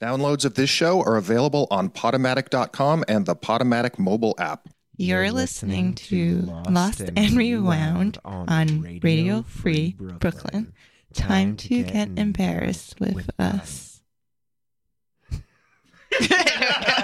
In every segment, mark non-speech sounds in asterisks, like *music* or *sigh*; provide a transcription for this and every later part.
Downloads of this show are available on Podomatic.com and the Podomatic mobile app. You're listening to Lost and Rewound on Radio Free Brooklyn. Time to get embarrassed with us. Welcome. *laughs*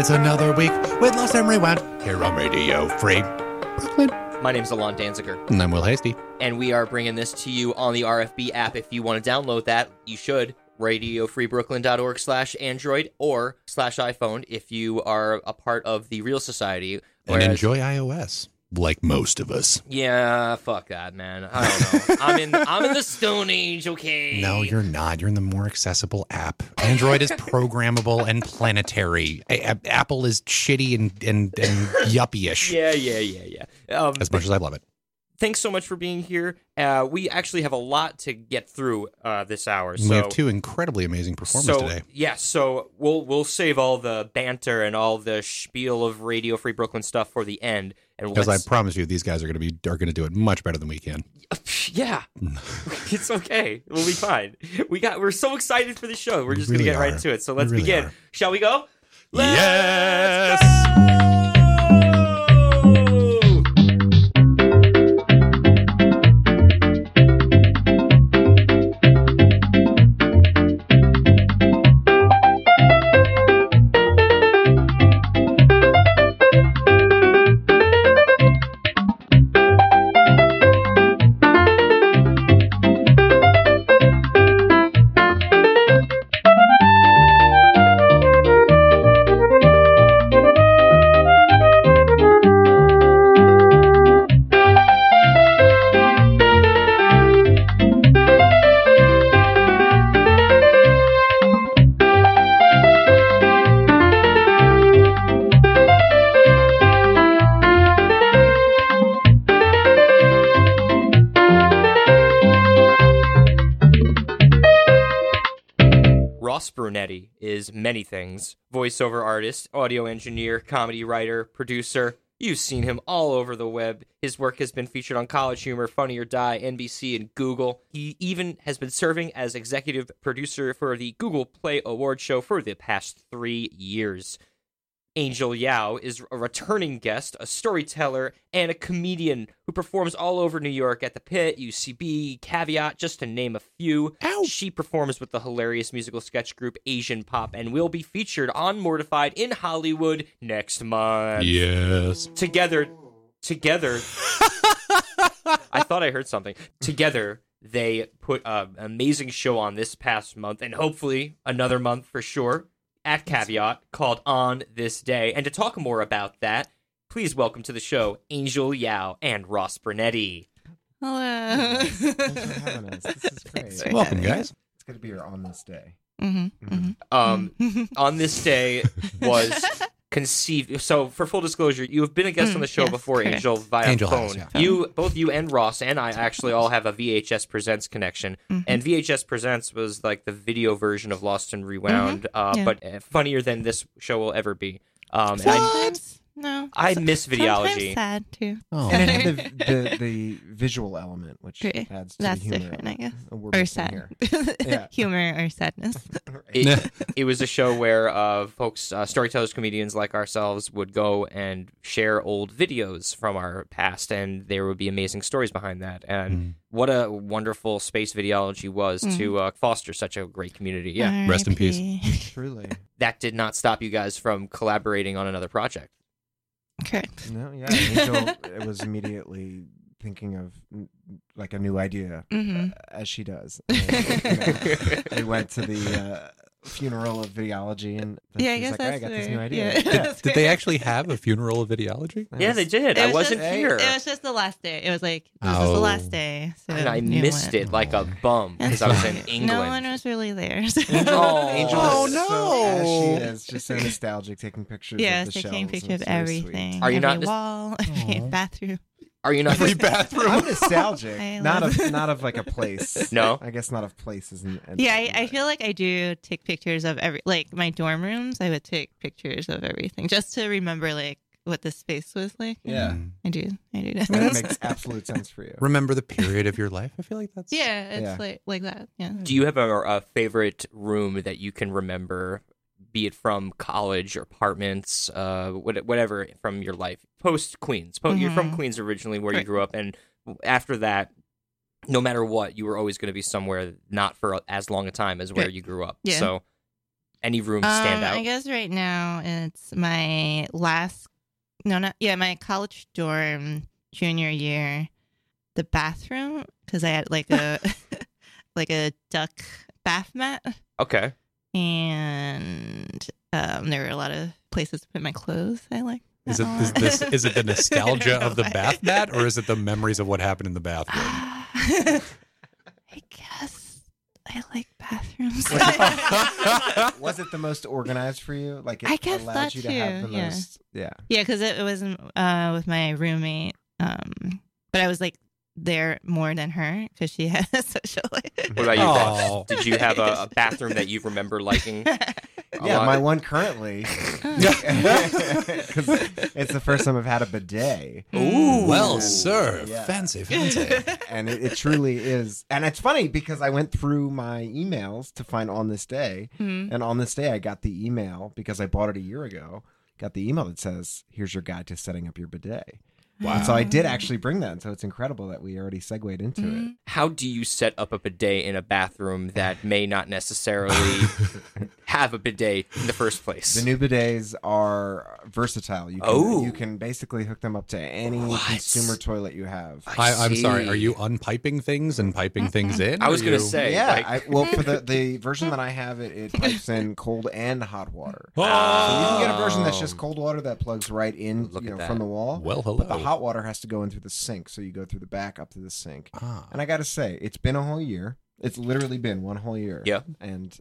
It's another week with Lost and Rewound here on Radio Free Brooklyn. My name is Alon Danziger, And I'm Will Hasty. and we are bringing this to you on the RFB app. If you want to download that, you should. RadioFreeBrooklyn.org slash Android or slash iPhone if you are a part of the Real Society. And enjoy iOS, like most of us. Yeah, fuck that, man. I don't know. *laughs* I'm in. I'm in the Stone Age. Okay. No, you're not. You're in the more accessible app. Android is *laughs* programmable and planetary. A- A- Apple is shitty and, and, and *laughs* yuppie-ish, Yeah, yeah, yeah, yeah. Um, as much as I love it. thanks so much for being here. Uh, we actually have a lot to get through uh, this hour. So we have two incredibly amazing performers so, today. Yeah, so we'll we'll save all the banter and all the spiel of Radio Free Brooklyn stuff for the end. Because I promise you, these guys are going to be are going to do it much better than we can. *laughs* yeah, *laughs* it's okay. We'll be fine. We got we're so excited for the show. We're We just really gonna get right are. into it. So let's really begin. are. Shall we go? Yes! go! Is many things voiceover artist, audio engineer, comedy writer, producer. You've seen him all over the web. His work has been featured on College Humor, Funny or Die, NBC, and Google. He even has been serving as executive producer for the Google Play Award show for the past three years. Angel Yao is a returning guest, a storyteller, and a comedian who performs all over New York at the Pit, UCB, Caveat, just to name a few. Ow. She performs with the hilarious musical sketch group Asian Pop and will be featured on Mortified in Hollywood next month. Yes. Together, together, *laughs* I thought I heard something. Together, they put an amazing show on this past month, and hopefully another month for sure at Caveat called On This Day. And to talk more about that, please welcome to the show Angel Yao and Ross Bernetti. Hello. Thanks for having us. This is great. for Welcome, having guys. It's good to be here on this day. Mm-hmm, mm-hmm. Um, on this day was *laughs* conceived. So, for full disclosure, you have been a guest Mm, on the show yes, before, correct. Angel, via Angel phone. has, yeah. You, both you and Ross and I, actually all have a VHS Presents connection. Mhm. And VHS Presents was like the video version of Lost and Rewound, uh, yeah. but uh, funnier than this show will ever be. Um, and I, Sometimes, no. I miss Sometimes videology. sad too. Oh. *laughs* And it had the, the, the visual element, which Okay, adds to That's the humor. different, I guess. Or missing sad. *laughs* Yeah. Humor or sadness. *laughs* It, it was a show where uh, folks, uh, storytellers, comedians like ourselves, would go and share old videos from our past, and there would be amazing stories behind that. And Mm. what a wonderful space videology was to uh, foster such a great community. Yeah, Rest in peace. Truly. that did not stop you guys from collaborating on another project. Correct. No, yeah. Angel *laughs* it was immediately thinking of like a new idea, Mm-hmm. uh, as she does. And, you know, *laughs* we went to the uh, funeral of videology, and then Yeah, I she was guess like, "Hey, I got this new idea. yeah. Yeah. *laughs* That's Did they actually have a funeral of videology? Yeah, was- they did. It I was wasn't just- here, It was just the last day. It was like this is Oh. the last oh. day. So and I missed went. it like a bum because That's I was fine. in England. No one was really there. so- Oh. *laughs* Angel Oh, no. so, as she *laughs* is, just so nostalgic, taking pictures. yeah, of the taking shelves, pictures of it's very everything. Are you every not wall, every bathroom. Are you not? Every *laughs* bathroom. I'm nostalgic, not love- of not of like a place. *laughs* No? I guess not of places. And, and Yeah, I, I feel like I do take pictures of every like my dorm rooms. I would take pictures of everything just to remember like what the space was like. Yeah. Mm. I do. I do. that makes absolute sense for you. Remember the period of your life? I feel like that's yeah, it's Yeah. like like that. Yeah. Do you have a, a favorite room that you can remember, be it from college or apartments, uh, whatever from your life post Queens? Po- You're from Mhm. Queens originally, where you grew up, and after that, no matter what, you were always going to be somewhere not for as long a time as where Right. you grew up. Yeah. So, any rooms stand Um, out? I guess right now it's my last. No, not yeah. My college dorm junior year, the bathroom because I had like a *laughs* like a duck bath mat, Okay. And um, there were a lot of places to put my clothes. I like. Is that it a is lot. this is it the *laughs* nostalgia of the why. bath *laughs* mat or is it the memories of what happened in the bathroom? *sighs* I guess I like bathrooms. *laughs* Was it the most organized for you? Like it I guess allowed that you to have too, the yeah. most. Yeah. Yeah, because it, it was uh, with my roommate. Um, but I was like there more than her because she *laughs* had a social life. What about you, Aw. Ross? Did you have a, a bathroom that you remember liking? *laughs* yeah, lot? my one currently. *laughs* It's the first time I've had a bidet. Ooh. well, sir, Yeah. fancy, fancy. and it, it truly is. And it's funny because I went through my emails to find on this day, Mhm. and on this day I got the email because I bought it a year ago. Got the email that says, "Here's your guide to setting up your bidet." And so I did actually bring that, and so it's incredible that we already segued into Mm-hmm. it. How do you set up a bidet in a bathroom that may not necessarily *laughs* have a bidet in the first place? The new bidets are versatile. You can, Oh. you can basically hook them up to any What? consumer toilet you have. I, I'm sorry. Are you unpiping things and piping things in? I was gonna say, yeah, like- I, well, for the, the version that I have, it, it pipes in cold and hot water. *laughs* So you Oh. can get a version that's just cold water that plugs right in, Look you know, from the wall. Well, hello. But the hot water has to go in through the sink, so you go through the back up to the sink. Ah. And I got to say, it's been a whole year. It's literally been one whole year. Yeah. And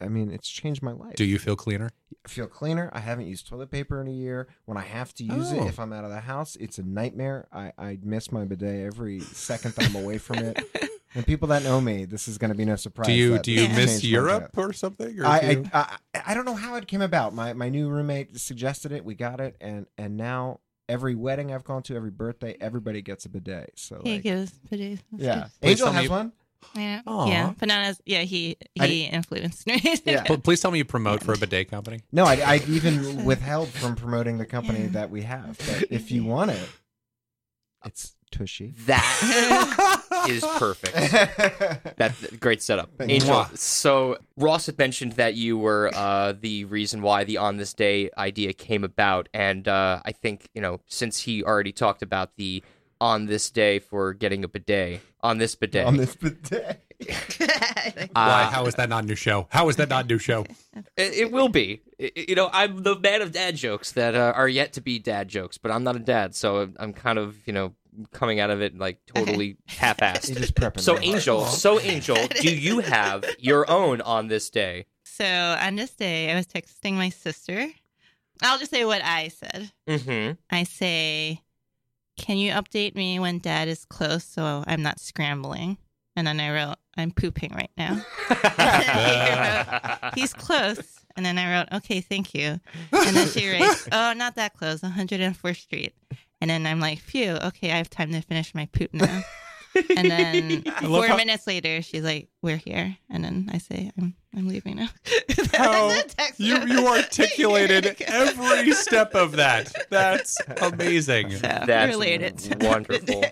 I mean, it's changed my life. Do you feel cleaner? I feel cleaner. I haven't used toilet paper in a year. When I have to use it, Oh. if I'm out of the house, it's a nightmare. I, I miss my bidet every second that I'm away from it. *laughs* And people that know me, this is going to be no surprise. Do you do you this miss Europe or something? Or I, do you- I, I I don't know how it came about. My my new roommate suggested it. We got it, and and now every wedding I've gone to, every birthday, everybody gets a bidet. So He like, gives bidets. That's yeah, good. Please Angel has me- one. Yeah. Aw. Yeah. But not as yeah, he I he influenced me. *laughs* Yeah. Pl- Please tell me you promote for a bidet company. No, I, I even withheld from promoting the company that we have. But if you want it, it's Tushy. That *laughs* is perfect. *laughs* That great setup, Thank. Angel. Mwah. So Ross had mentioned that you were uh, the reason why the on this day idea came about, and uh, I think you know since he already talked about the on this day for getting a bidet on this bidet. on this bidet. *laughs* uh, Why? How is that not a new show? How is that not a new show? *laughs* It, it will be. I- I- you know, I'm the man of dad jokes that uh, are yet to be dad jokes, but I'm not a dad, so I'm- I'm kind of you know coming out of it like totally half-assed. *laughs* You're just prepping. So real hard. Angel, so Angel, do you have your own on this day? so on this day I was texting my sister. I'll just say what I said. Mm-hmm. I say, Can you update me when dad is close so I'm not scrambling? And then I wrote, I'm pooping right now. *laughs* He's close. And then I wrote, okay, thank you. And then she writes, *laughs* oh, not that close, 104th Street. And then I'm like, phew, okay, I have time to finish my poop now. And then *laughs* love four how- minutes later, she's like, we're here. And then I say, I'm, I'm leaving now. *laughs* How you you articulated *laughs* every step of that. That's amazing. So, That's related to wonderful.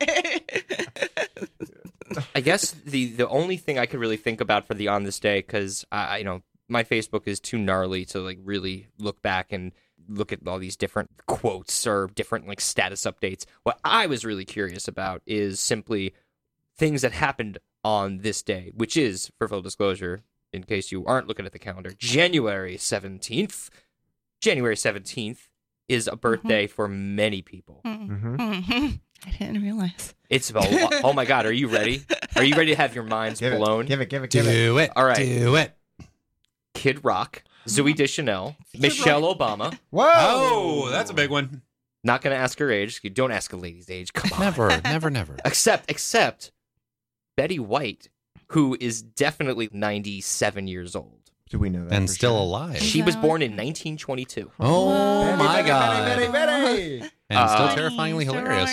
I guess the the only thing I could really think about for the on this day because I I- you know my Facebook is too gnarly to like really look back and look at all these different quotes or different like status updates. What I was really curious about is simply things that happened on this day, which is for full disclosure, in case you aren't looking at the calendar, January seventeenth. January seventeenth is a birthday for many people. Mhm. Mhm. I didn't realize. It's a lot. oh my god, are you ready? Are you ready to have your minds Give blown? it, give it, give it, give it. Do it. All right. Do it. Kid Rock, Zooey Deschanel, Michelle Obama, Whoa! Oh, that's a big one. Not going to ask her age. You don't ask a lady's age. Come on. Never, never, never. Except, except Betty White, who is definitely 97 years old. Do we know that? And still sure? alive. She was born in 1922. Oh Whoa. my Betty, god. Betty, Betty, Betty. And still Uh, terrifyingly hilarious.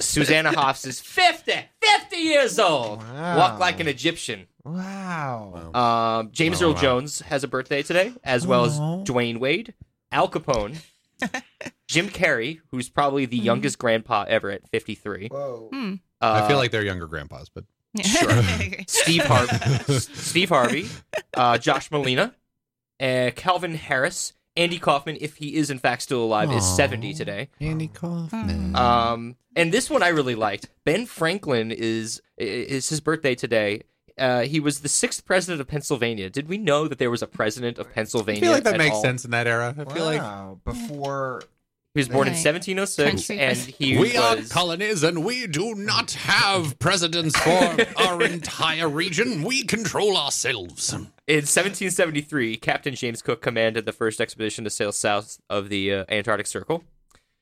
Susanna Hoffs is 50, 50 years old. Wow. Walk like an Egyptian. Wow. Um, James Wow, Earl wow. Jones has a birthday today, as well as Dwyane Wade, Al Capone, *laughs* Jim Carrey, who's probably the Mhm. youngest grandpa ever at 53. Whoa. Hmm. Uh, I feel like they're younger grandpas, but *laughs* Yeah. Sure. *laughs* Steve Harvey, Steve Harvey, uh, Josh Malina, uh, Calvin Harris, Andy Kaufman, if he is in fact still alive, is Aw. 70 today. Andy Kaufman. Um, and this one I really liked. Ben Franklin is is his birthday today. Uh, he was the sixth president of Pennsylvania. Did we know that there was a president of Pennsylvania? I feel like that makes all? sense in that era. I feel like Before He was born in 1706, Country and president. he we are was. colonies and we do not have presidents for our entire region. We control ourselves. In 1773, Captain James Cook commanded the first expedition to sail south of the uh, Antarctic Circle.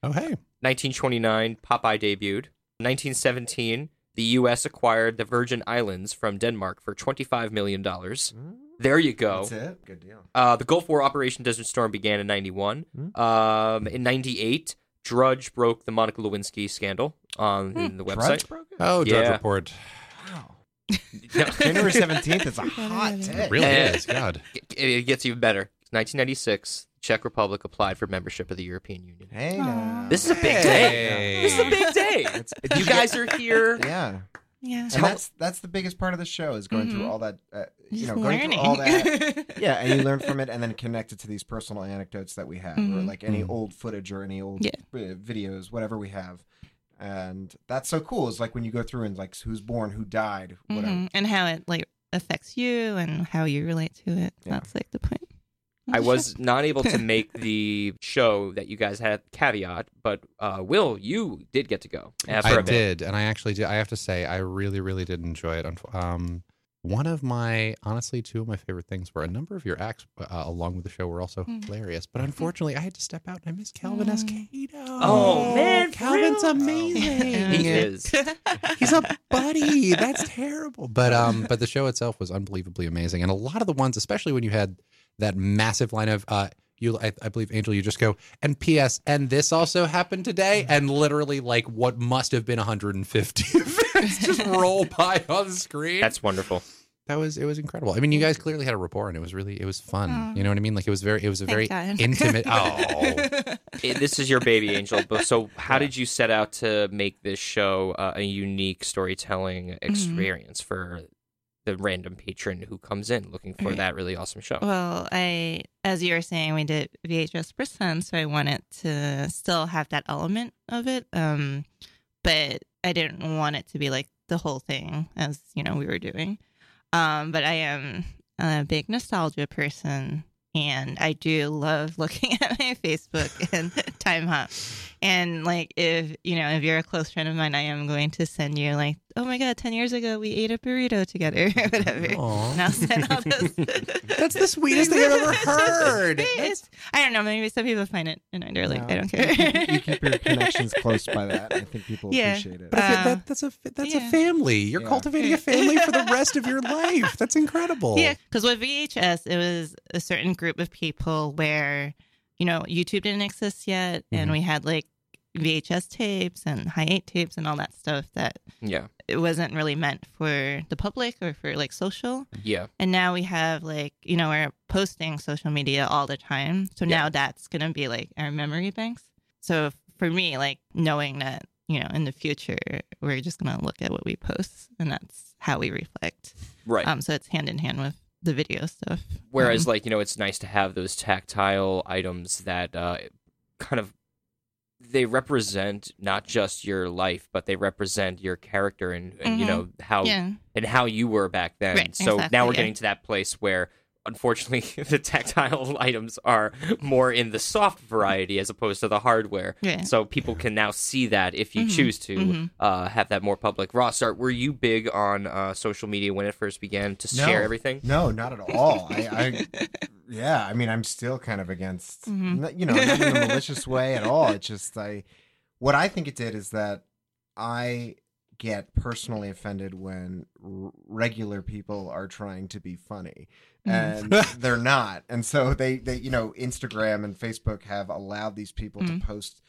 Oh, hey. 1929, Popeye debuted. 1917, the U.S. acquired the Virgin Islands from Denmark for $25 million. There you go. that's it. Good deal. Uh, the Gulf War Operation Desert Storm began in 91. Um, in 98, Drudge broke the Monica Lewinsky scandal on the website. Drudge broke it? Oh, Drudge Yeah. Report. Wow. No, *laughs* January 17th is a *laughs* hot day. It really Eh. is. God. *laughs* it, it gets even better. 1996, Czech Republic applied for membership of the European Union. Hey, now. This is a big day. This is a big day. It's- you guys are here. Yeah. Yeah. And that's that's the biggest part of the show is going through Mhm. all that uh, you know going learning. through all that *laughs* yeah and you learn from it and then connect it to these personal anecdotes that we have or Mhm. like any Mhm. old footage or any old Yeah. uh, videos whatever we have and that's so cool is like when you go through and like who's born who died whatever Mhm. And how it like affects you and how you relate to it. Yeah. That's like the point. I *laughs* was not able to make *laughs* the show that you guys had caveat, but uh, Will, you did get to go. for I a did, and I actually did. I have to say, I really, really did enjoy it. Um, one of my, honestly, two of my favorite things were a number of your acts, uh, along with the show, were also Mm. hilarious. But unfortunately, I had to step out, and I missed Calvin Mm. Escato. Oh, man, Calvin's real? amazing. He is. *laughs* He's a buddy. That's terrible. But um, but the show itself was unbelievably amazing, and a lot of the ones, especially when you had that massive line of uh, you, I, I believe Angel, you just go and P.S. and this also happened today, and literally like what must have been 150 events *laughs* just *laughs* roll by on the screen. That's wonderful. that was it was incredible. I mean, you guys clearly had a rapport, and it was really it was fun. Aw. You know what I mean? Like it was very it was a very God. intimate. *laughs* Oh. It- this is your baby, Angel. But so, how did you set out to make this show uh, a unique storytelling experience for the random patron who comes in looking for that really awesome show? Well, I, as you were saying, we did VHS Presents, so I wanted to still have that element of it. Um, but I didn't want it to be like the whole thing, as you know we were doing. Um, but I am a big nostalgia person, and I do love *laughs* looking at my Facebook and *laughs* Timehop. And like, if you know, if you're a close friend of mine, I am going to send you like, oh my god, ten years ago we ate a burrito together, *laughs* or whatever. Aw. And I'll send all those. *laughs* That's the *laughs* sweetest thing I've ever heard. It's- I don't know. Maybe some people find it annoying. Like No, I don't you care. keep- you keep your connections close by that i think people Yeah. appreciate it But Uh, that, that's a that's a family. You're Yeah. cultivating a family for the rest of your life. That's incredible. yeah, because with VHS, it was a certain group of people where you know YouTube didn't exist yet, and Mhm. we had like VHS tapes and high eight tapes and all that stuff that Yeah, it wasn't really meant for the public or for like social. yeah. And now we have like, you know, we're posting social media all the time. So Yeah. now that's going to be like our memory banks. So for me, like knowing that, you know, in the future, we're just going to look at what we post and that's how we reflect. Right. Um, so it's hand in hand with the video stuff. Whereas, Um, like, you know, it's nice to have those tactile items that uh, kind of they represent not just your life, but they represent your character and, and you Mhm. know how yeah. and how you were back then. Right, so exactly, now we're yeah. getting to that place where unfortunately, *laughs* the tactile *laughs* items are more in the soft variety as opposed to the hardware. Yeah. So people can now see that if you Mhm. choose to Mhm. uh, have that more public. Ross, are, were you big on uh, social media when it first began to No. share everything? No, not at all. *laughs* I, I yeah, I mean, I'm still kind of against, Mhm. you know, not in a malicious way at all. It's just I, what I think it did is that I get personally offended when r- regular people are trying to be funny and they're not. And so they they you know instagram and facebook have allowed these people Mhm. to post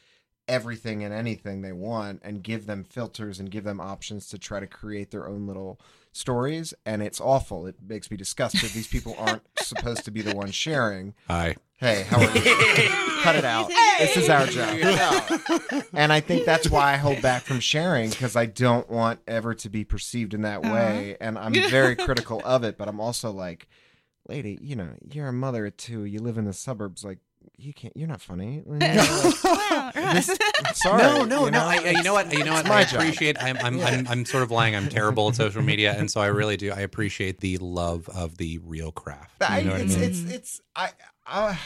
everything and anything they want and give them filters and give them options to try to create their own little stories. And it's awful. It makes me disgusted. These people aren't supposed to be the *laughs* ones sharing. Hi. hey how are you? *laughs* Cut it out. This is our job. And i think that's why i hold back from sharing because i don't want ever to be perceived in that way. And i'm very critical of it but i'm also like lady you know you're a mother of two you live in the suburbs like you can't you're not funny *laughs* You know, like, wow, Ross. I'm *laughs* sorry no, no, you no. know? I, I- you know what? You know what? It's my I job. appreciate. I'm, I'm, I'm, I'm sort of lying. I'm terrible at social media, and so I really do. I appreciate the love of the real craft. You I, know what I it's, mean? it's it's I, I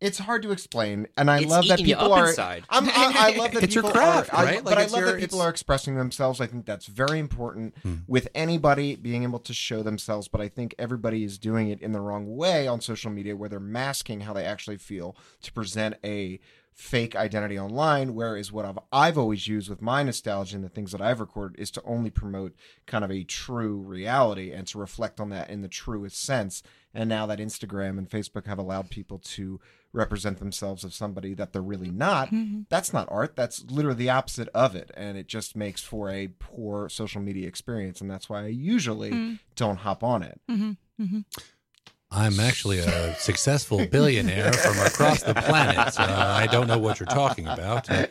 it's hard to explain, and I It's love that eating you people up are. inside. I'm, I, I love that *laughs* It's your people craft, are, I- right? but I love your- that people it's- are expressing themselves. I think that's very important Hmm. with anybody being able to show themselves. But I think everybody is doing it in the wrong way on social media, where they're masking how they actually feel to present a fake identity online. Whereas what I've, I've always used with my nostalgia and the things that I've recorded is to only promote kind of a true reality and to reflect on that in the truest sense. And now that Instagram and Facebook have allowed people to represent themselves as somebody that they're really not, Mhm. that's not art. That's literally the opposite of it. And it just makes for a poor social media experience. And that's why I usually Mm. don't hop on it. Mhm. I'm actually a successful billionaire from across the planet. Uh, I don't know what you're talking about. Uh,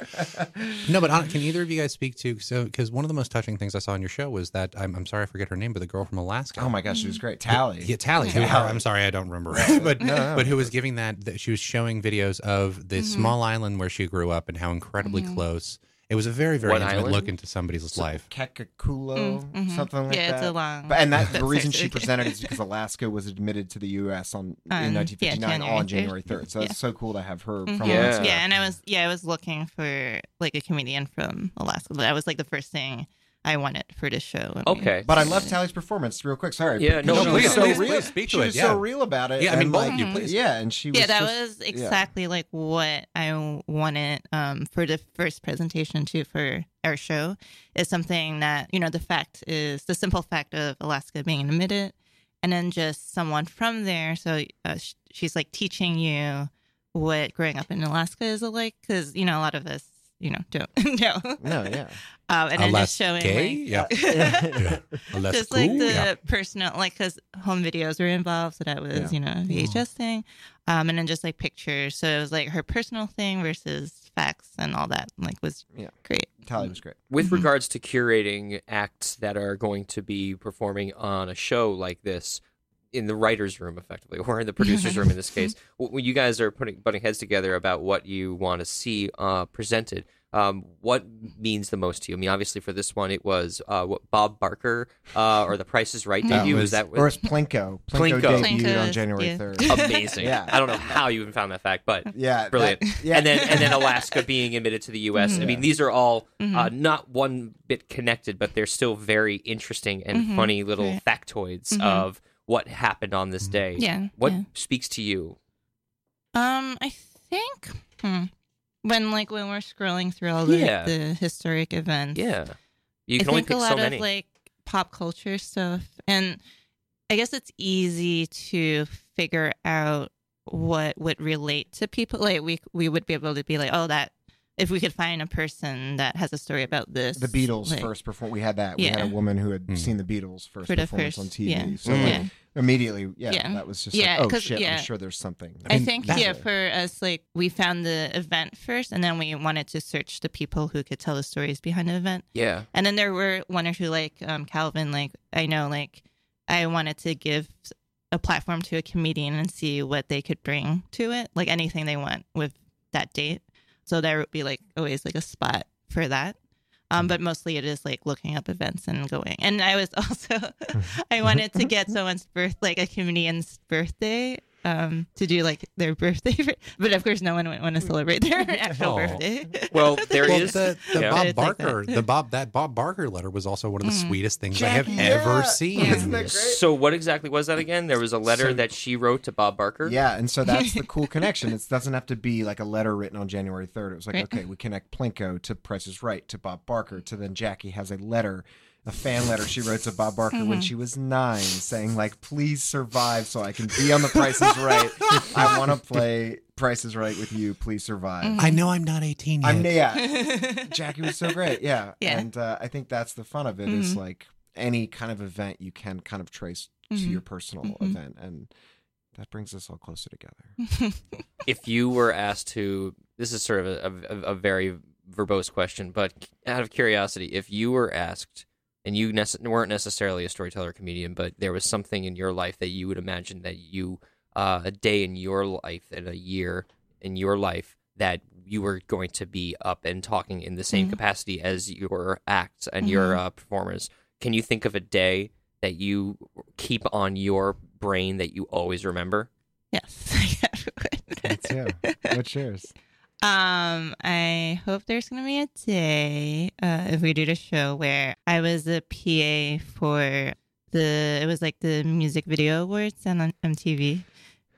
no, but hon- can either of you guys speak to so because one of the most touching things I saw on your show was that I'm, I'm sorry I forget her name, but the girl from Alaska. Oh my gosh, she was great. Tally. Yeah, Tally. Who, I'm sorry, I don't remember, her, *laughs* but No, no. but who was giving that, that? She was showing videos of the Mhm. small island where she grew up and how incredibly Mhm. close. It was a very very What intimate island? look into somebody's life. Kekakulo, Mm, mhm. something like yeah, that. it's a long. But, and *laughs* that the reason she presented is *laughs* because Alaska was admitted to the U.S. on On- in yeah, 1959 on January January 3rd. So Yeah. it's so cool to have her Mhm. from Yeah. Alaska. Yeah, and I was yeah, I was looking for like a comedian from Alaska. That was like the first thing I wanted for this show. when we- Okay. But I love Tally's performance. Real quick, sorry. Yeah, no, She no, was please, so please, real. please, speak she to it, was yeah. so real about it. Yeah, I mean, and, both like, of you, please. Yeah, and she was yeah, that just- was yeah. exactly like what I wanted um, for the first presentation too for our show. Is something that you know the fact is the simple fact of Alaska being admitted, and then just someone from there. So uh, she's like teaching you what growing up in Alaska is like, because you know a lot of us you know don't *laughs* know. No, yeah. Um, and then just showing Alaska? like, Yeah. *laughs* yeah. Alaska, just like the yeah. personal like because home videos were involved so that was Yeah. you know vhs thing um and then just like pictures so it was like her personal thing versus facts and all that like was Yeah. great Tally was great. With Mhm. regards to curating acts that are going to be performing on a show like this, in the writers' room, effectively, or in the *laughs* producers' room in this case, when you guys are putting butting heads together about what you want to see uh, presented, um, what means the most to you? I mean, obviously for this one, it was uh, what Bob Barker uh, or The Price is Right *laughs* That debut. was- Was that Or it's Plinko. Plinko, Plinko. debuted on Plinko's- January yeah. 3rd. *laughs* amazing? Yeah. I don't know how you even found that fact, but Yeah, Brilliant. that- yeah, and then and then Alaska being admitted to the U.S. I Mhm. mean, these are all uh, Mhm. not one bit connected, but they're still very interesting and Mhm. funny little Right. factoids Mhm. of what happened on this day. yeah What yeah. speaks to you? um i think hmm, when like when we're scrolling through all the, Yeah. the historic events Yeah, you I can only think pick a lot so many. of like pop culture stuff, and I guess it's easy to figure out what would relate to people. Like we we would be able to be like, oh, that if we could find a person that has a story about this, the Beatles like, first perform. We had that. We had a woman who had Hmm. seen the Beatles first For the performance first- on TV. yeah. So Mm. like, Yeah. immediately, yeah, Yeah. that was just Yeah, like, oh 'cause- shit, yeah. I'm sure there's something. I mean, think that- yeah, for us, like we found the event first, and then we wanted to search the people who could tell the stories behind the event. yeah, And then there were one or two like um, Calvin. Like I know, like I wanted to give a platform to a comedian and see what they could bring to it, like anything they want with that date. So there would be like always like a spot for that. Um, but mostly it is like looking up events and going. And I was *laughs* also I wanted to *laughs* get someone's birth like a comedian's birthday um to do like their birthday *laughs* but of course no one would want to celebrate their *laughs* actual Oh. birthday. Well, *laughs* there well, is the, the yeah. Bob It's like. Barker, the Bob that Bob Barker letter was also one of the Mhm. sweetest things I have Jackie, ever yeah. seen. Isn't that great? So what exactly was that again? There was a letter So- that she wrote to Bob Barker. Yeah, and so that's the cool connection. It doesn't have to be like a letter written on January 3rd. It was like, Right. okay, we connect Plinko to Price is Right to Bob Barker to then Jackie has a letter, a fan letter she wrote to Bob Barker when Mhm. she was nine saying, like, please survive so I can be on the Price is Right. I want to play Price is Right with you. Please survive. Mhm. I know I'm not 18 yet. I'm, yeah. *laughs* Jackie was so great. Yeah. Yeah. And uh, I think that's the fun of it is Mhm. like any kind of event you can kind of trace to Mhm. your personal Mhm. event. And that brings us all closer together. *laughs* If you were asked to, this is sort of a, a, a very verbose question, but out of curiosity, if you were asked, and you nece- weren't necessarily a storyteller comedian, but there was something in your life that you would imagine that you, uh, a day in your life and a year in your life that you were going to be up and talking in the same Mhm. capacity as your acts and your Mhm. uh, performers. Can you think of a day that you keep on your brain that you always remember? yes. *laughs* I That's yeah. What's yours? Um, I hope there's gonna be a day uh, if we do the show where I was a PA for the it was like the music video awards on MTV,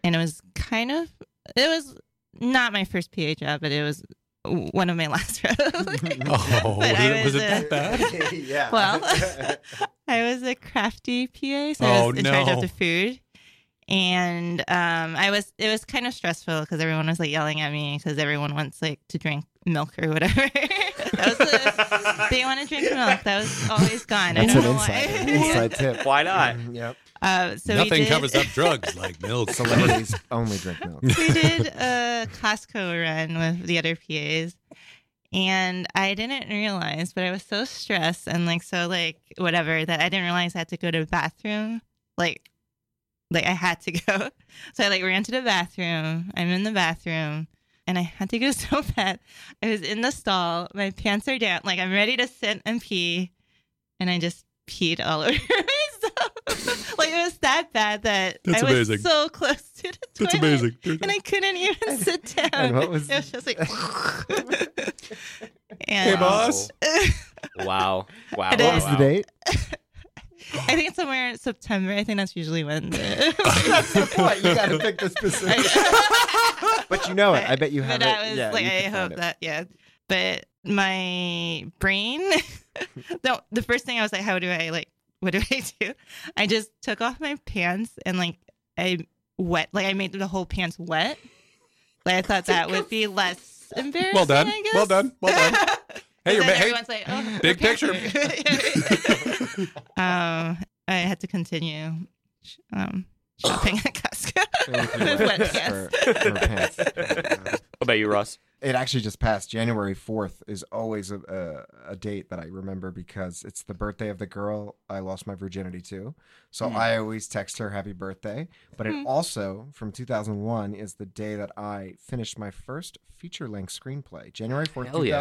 and it was kind of it was not my first PA job, but it was one of my *laughs* last roles. *laughs* Oh, *laughs* was it, was was it a- that bad? yeah. Well, I was a crafty PA, so I Oh, was in charge of the food. And um, I was it was kind of stressful because everyone was like yelling at me because everyone wants like to drink milk or whatever. *laughs* that was the, *laughs* they want to drink milk. That was always gone. That's I don't an know inside, why. inside *laughs* tip. Why not? Mhm, Yep. uh, so Nothing did, covers up drugs like milk. Celebrities only drink milk. we did a Costco run with the other PAs. And I didn't realize, but I was so stressed and like so like whatever that I didn't realize I had to go to the bathroom. Like like I had to *laughs* go. So I like ran to the bathroom. I'm in the bathroom and I had to go *laughs* so bad. I was in the stall, my pants are down, like I'm ready to sit and pee, and I just peed all *laughs* over myself. like it was that bad that That's I was amazing. so close to the toilet That's amazing. and I couldn't even sit down. And what was- it was just like, Hey, boss. Wow. Wow. It wow, What was the date? I think it's somewhere in September. I think that's usually when the. That's the point. You got to pick the specific. *laughs* but you know it. I bet you have but it. I was yeah, like, I hope it. that, yeah. But my brain, *laughs* no, the first thing I was like, how do I like, what do I do? I just took off my pants and like I wet, like I made the whole pants wet. Like I thought that would be less embarrassing. Well done. Well done. Well done. *laughs* Hey, And you're then ma- hey, everyone's like, oh, big okay. *laughs* um, I had to continue um, shopping at Costco *laughs* with wet pants. for pants. *laughs* What about you, Ross? It actually just passed. January 4th is always a, a, a date that I remember because it's the birthday of the girl I lost my virginity to. So Hmm. I always text her happy birthday. But it Hmm. also, from 2001, is the day that I finished my first feature length screenplay. January 4th, Hell yeah.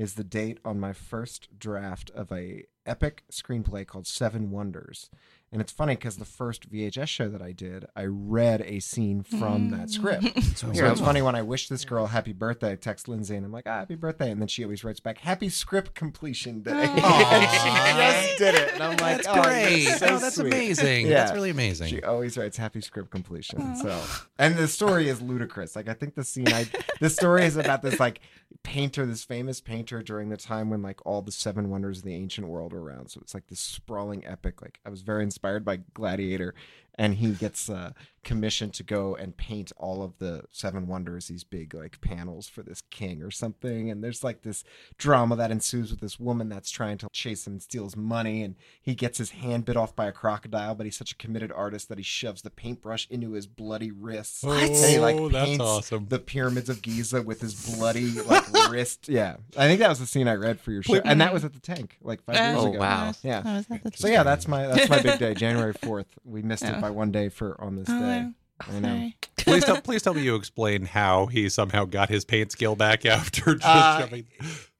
2001 is the date on my first draft of a epic screenplay called Seven Wonders. And it's funny because the first VHS show that I did, I read a scene from that script. *laughs* So, So it's funny when I wish this girl happy birthday, I text Lindsay and I'm like, ah, happy birthday. And then she always writes back, happy script completion day. *laughs* And she just did it. And I'm like, that's oh, great. you're so oh, that's sweet. amazing. Yeah. That's really amazing. She always writes happy script completion. So, and the story is ludicrous. Like, I think the scene, I, the story is about this like painter, this famous painter during the time when like all the seven wonders of the ancient world were around. So it's like this sprawling epic. Like, I was very inspired by Gladiator, and he gets uh, commissioned to go and paint all of the seven wonders, these big like panels for this king or something. And there's like this drama that ensues with this woman that's trying to chase him and steal his money. And he gets his hand bit off by a crocodile, but he's such a committed artist that he shoves the paintbrush into his bloody wrists. Oh, And he like that's paints awesome. the pyramids of Giza with his bloody like *laughs* wrist. Yeah, I think that was the scene I read for your show, and that was at the tank like five years Oh, ago. wow. Yeah. I was So yeah, that's my that's my big day, January fourth. We missed it Oh. By one day for on this Oh, day. wow. I know. Please tell, please tell me you explain how he somehow got his paint skill back *laughs* after just Uh, shoving.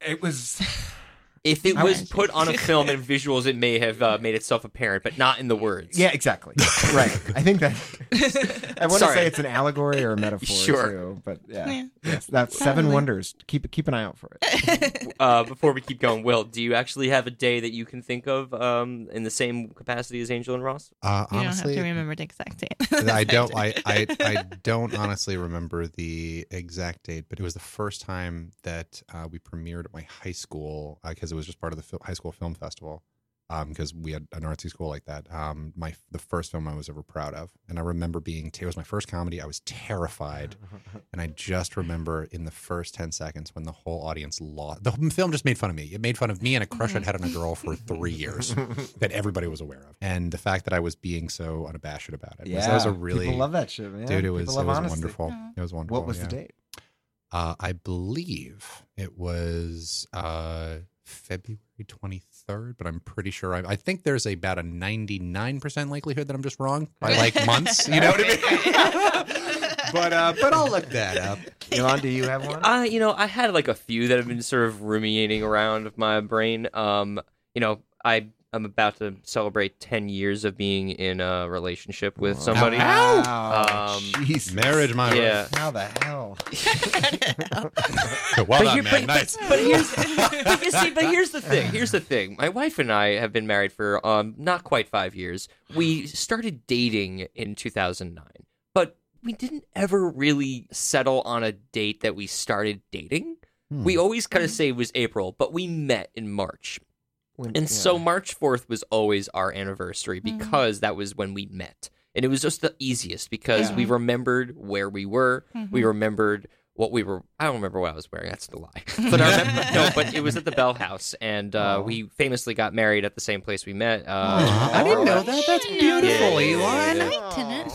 It was If it I was was- put on a film *laughs* and visuals, it may have uh, made itself apparent, but not in the words. Yeah, exactly. *laughs* right. I think that I want to Sorry. say it's an allegory or a metaphor *laughs* Sure. too, but yeah. Yeah. Yes, that's Seven Probably. Wonders. Keep keep an eye out for it. Uh, before we keep going, Will, do you actually have a day that you can think of um, in the same capacity as Angel and Ross? Uh, You honestly, don't have to remember the exact date. I don't. I, I I don't honestly remember the exact date, but it was the first time that uh, we premiered at my high school because it was just part of the fil- high school film festival. Because we had an artsy school like that. Um, my the first film I was ever proud of, and I remember being. It was my first comedy. I was terrified, *laughs* and I just remember in the first ten seconds when the whole audience lost. The film just made fun of me. It made fun of me and a crush I'd had on a girl for three years *laughs* that everybody was aware of, and the fact that I was being so unabashed about it. was- that was a really people love that shit, man. dude it People was it was honesty. wonderful Aw. it was wonderful What was yeah. the date? uh i believe it was uh february 23rd but i'm pretty sure i, I think there's about a 99% likelihood that i'm just wrong by like *laughs* months you know what i mean *laughs* but uh but i'll look that up Alon, do you have one? Uh, you know, I had like a few that have been sort of ruminating around my brain. Um, you know, I I'm about to celebrate ten years of being in a relationship with somebody. Wow. Um, Jeez. marriage my Yeah. How the hell? *laughs* well But, done here- man but, nice but, but here's but you see, but here's the thing. Here's the thing. My wife and I have been married for um not quite five years. We started dating in 2009, but we didn't ever really settle on a date that we started dating. Hmm. We always kind of say it was April, but we met in March. When- And so. March 4th was always our anniversary Mhm. because that was when we met. And it was just the easiest because Yeah. we remembered where we were. We Mhm. remembered what we were. I don't remember what I was wearing. That's the lie. *laughs* But I remember, *laughs* no, but it was at the Bell House. And uh, Aw. we famously got married at the same place we met. Uh, Aw, I didn't know that. That's beautiful, Yeah, yeah, Alon. yeah, I didn't.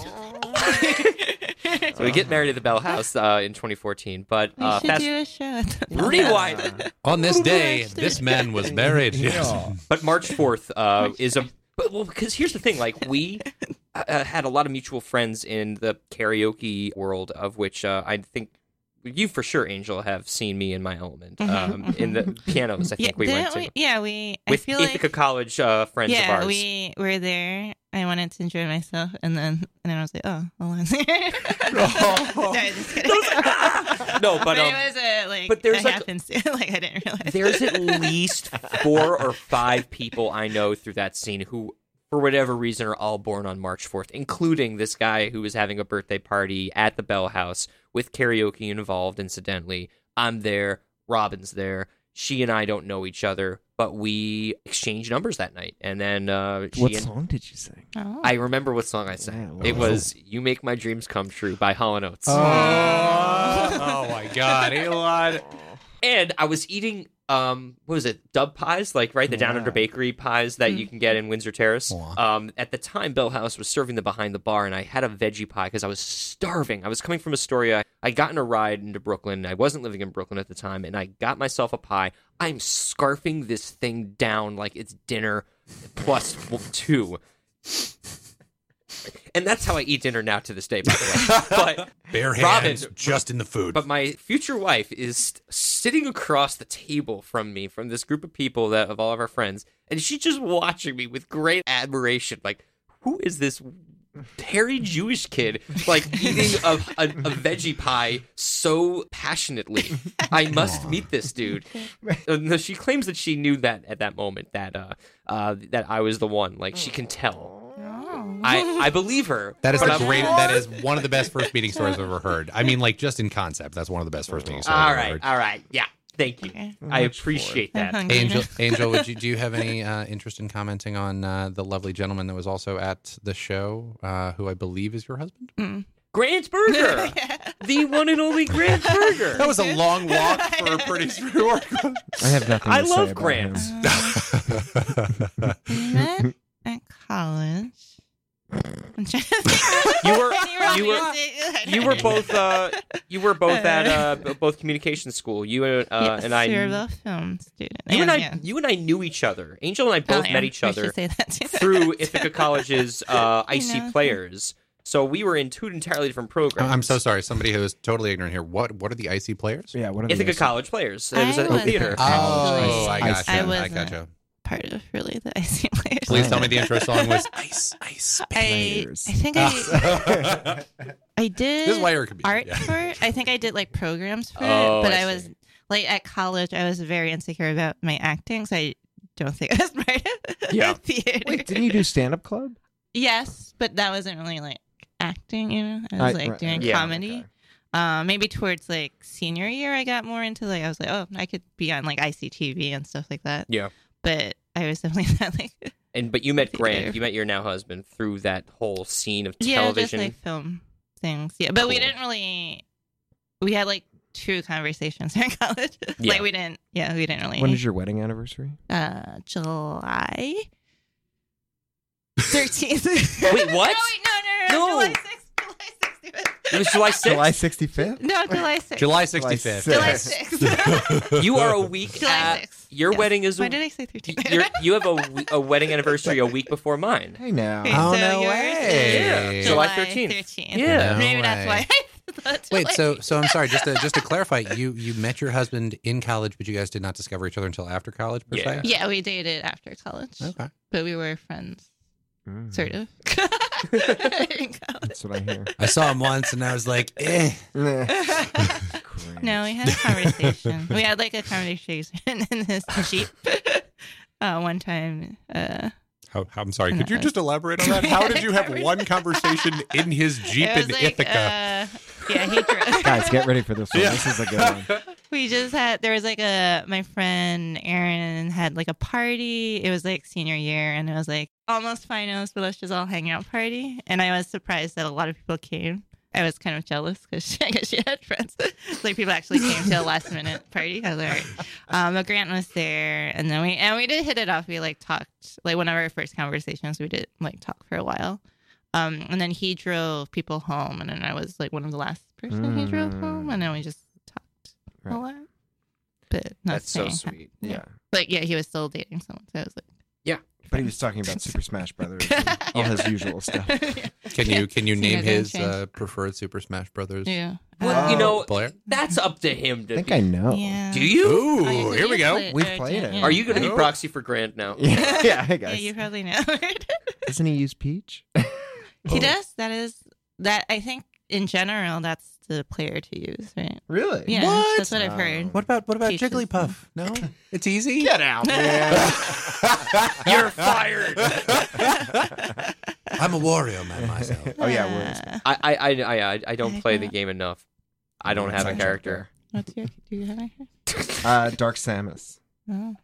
So *laughs* we get married at the Bell House uh, in 2014. But We uh, should fast, do a show at the rewind. *laughs* On this day, this man was married. *laughs* Yes. Yeah. But March fourth uh, is a but, well because here's the thing like we uh, had a lot of mutual friends in the karaoke world of which uh, I think you for sure Angel have seen me in my element Mhm, um, in the pianos I think yeah, we went to we, yeah, we. I with feel Ithaca like College uh, friends yeah, of ours. we were there. I wanted to enjoy myself, and then and then I was like, oh, Alon's *laughs* here. Sorry, just kidding. no, *laughs* but but um, it was a like. but there's like- *laughs* like I didn't realize. there's at least four or five people I know through that scene who, for whatever reason, are all born on March 4th, including this guy who was having a birthday party at the Bell House with karaoke involved, incidentally. I'm there, Robin's there. She and I don't know each other, but we exchanged numbers that night. And then uh, she What and song did you sing? Oh. I remember what song I sang. Yeah, It well- was "You Make My Dreams Come True" by Hall and Oates. Oh, oh my God, Alon. *laughs* and I was eating um what was it? Dub pies like right? The down under bakery pies that you can get in Windsor Terrace. Um at the time Bell House was serving them behind the bar and I had a veggie pie because I was starving. I was coming from Astoria. I got in a ride into Brooklyn. I wasn't living in Brooklyn at the time and I got myself a pie. I'm scarfing this thing down like it's dinner plus two and that's how I eat dinner now to this day by the way *laughs* but Bare Robin- hands, just in the food. but my future wife is sitting across the table from me, from this group of people that of all of our friends, and she's just watching me with great admiration. Like, who is this hairy Jewish kid like *laughs* eating a, a, a veggie pie so passionately? I must meet this dude. *laughs* No, she claims that she knew that at that moment that uh, uh, that I was the one. Like she can tell. I, *laughs* I believe her. That is but the I'm- great. That is one of the best first meeting stories I've ever heard. I mean, like just in concept, that's one of the best first meeting stories All I've ever right, heard. all right, yeah. Thank you. Okay. I Much for it. appreciate that. *laughs* Angel. Angel, would you do you have any uh, interest in commenting on uh, the lovely gentleman that was also at the show, uh, who I believe is your husband? Mm. Grant Berger, *laughs* the one and only Grant Berger. That was a long walk for a pretty short. I have nothing. I to say love about Grant. him. We met at college. You were- you were- You were both uh, you were both at uh, both communication school. You and uh, yes, and I. we were both film students. you and I, yeah. you and I knew each other. Angel and I Oh, both yeah. met each other should say that too. through Ithaca College's *laughs* uh, IC know. Players. So we were in two entirely different programs. I'm so sorry. Somebody who is totally ignorant here. What what are the IC players? Yeah, what are Ithaca the College players. It was I at theater. Oh, I Actually, gotcha. I I, wasn't. gotcha. Part of really the IC players. Please tell me the intro song was *laughs* Ice Ice. I, players. I think I *laughs* *laughs* I did this is why you're a comedian. art yeah. for it. I think I did like programs for Oh, it, but I I, was see. like at college. I was very insecure about my acting, so I don't think I was part of Yeah. theater. Wait, didn't you do stand up club? yes, but that wasn't really like acting. You know, I was I- like right, doing yeah, comedy. okay. Uh, maybe towards like senior year, I got more into like I was like, oh, I could be on like ICTV and stuff like that. Yeah. But I was definitely *laughs* not like And but you met Theater. Grant. You met your now husband through that whole scene of television, yeah, television. just like film things. Yeah, but we didn't really. We had like two conversations *laughs* in college. Yeah. like we didn't. Yeah, we didn't really. When is your wedding anniversary? uh July thirteenth. Wait, what? *laughs* No, wait, no, no, no, No. July sixth. July it was July 6th. July 65th? No, July sixth. July July 65th. July sixth. sixth. *laughs* You are a week July at sixth. your Yes. wedding is a, Why did I say thirteen? you're, have a, *laughs* we- a wedding anniversary a week before mine. Hey now. Okay, Oh, so no way. is July July 13th. 13th. Yeah. No Maybe that's why I thought Wait, July so so I'm sorry. Just to just to *laughs* clarify, you you met your husband in college, but you guys did not discover each other until after college, per Yeah. se. Yeah, we dated after college, Okay. but we were friends, Mm, sort of. In *laughs* college. That's what I hear. I saw him once, and I was like, eh. *laughs* No, we had a conversation. we had like a conversation *laughs* in his Jeep uh, one time. Uh, How, how- I'm sorry. Could you just elaborate on that? How did you have one conversation in his Jeep in was like, uh, yeah, he drove. *laughs* Guys, get ready for this one. Yeah. This is a good one. *laughs* we just had there was like a my friend Aaron had like a party. It was like senior year, and it was like almost finals, but let's just all hang out party. And I was surprised that a lot of people came. I was kind of jealous because *laughs* I guess she had friends. like people actually came to a last minute party. I was like, all right. um, but Grant was there, and then we and we did hit it off. We like talked like one of our first conversations. We did like talk for a while. Um, and then he drove people home, and then I was like one of the last person he drove Mm. home, and then we just talked a Right. lot. But not That's so saying- sweet. Yeah. Like yeah, he was still dating someone, so I was like, yeah. But he was talking about Super Smash *laughs* Brothers and all his usual stuff. *laughs* Can you can you name his uh, preferred Super Smash Brothers yeah. Well, you Uh, know, player? that's up to him to. I think I know. yeah. Do you? Ooh, Oh, here we go. played- We've or played it. yeah. Are you going to be proxy for Grant now? *laughs* Yeah, yeah, hey Yeah, guys. you probably know. Doesn't he use Peach? He does. That is that. I think in general, that's the player to use, right? really? Yeah, What? that's what I've heard. What about what about Peaches. Jigglypuff? No, it's easy. *laughs* Get out. You're fired. *laughs* I'm a Wario man myself. Oh, yeah, where is Uh, I, I, I, I, I don't I play the game enough. I don't have a character. What's your? Do you have a? uh, Dark Samus. Oh,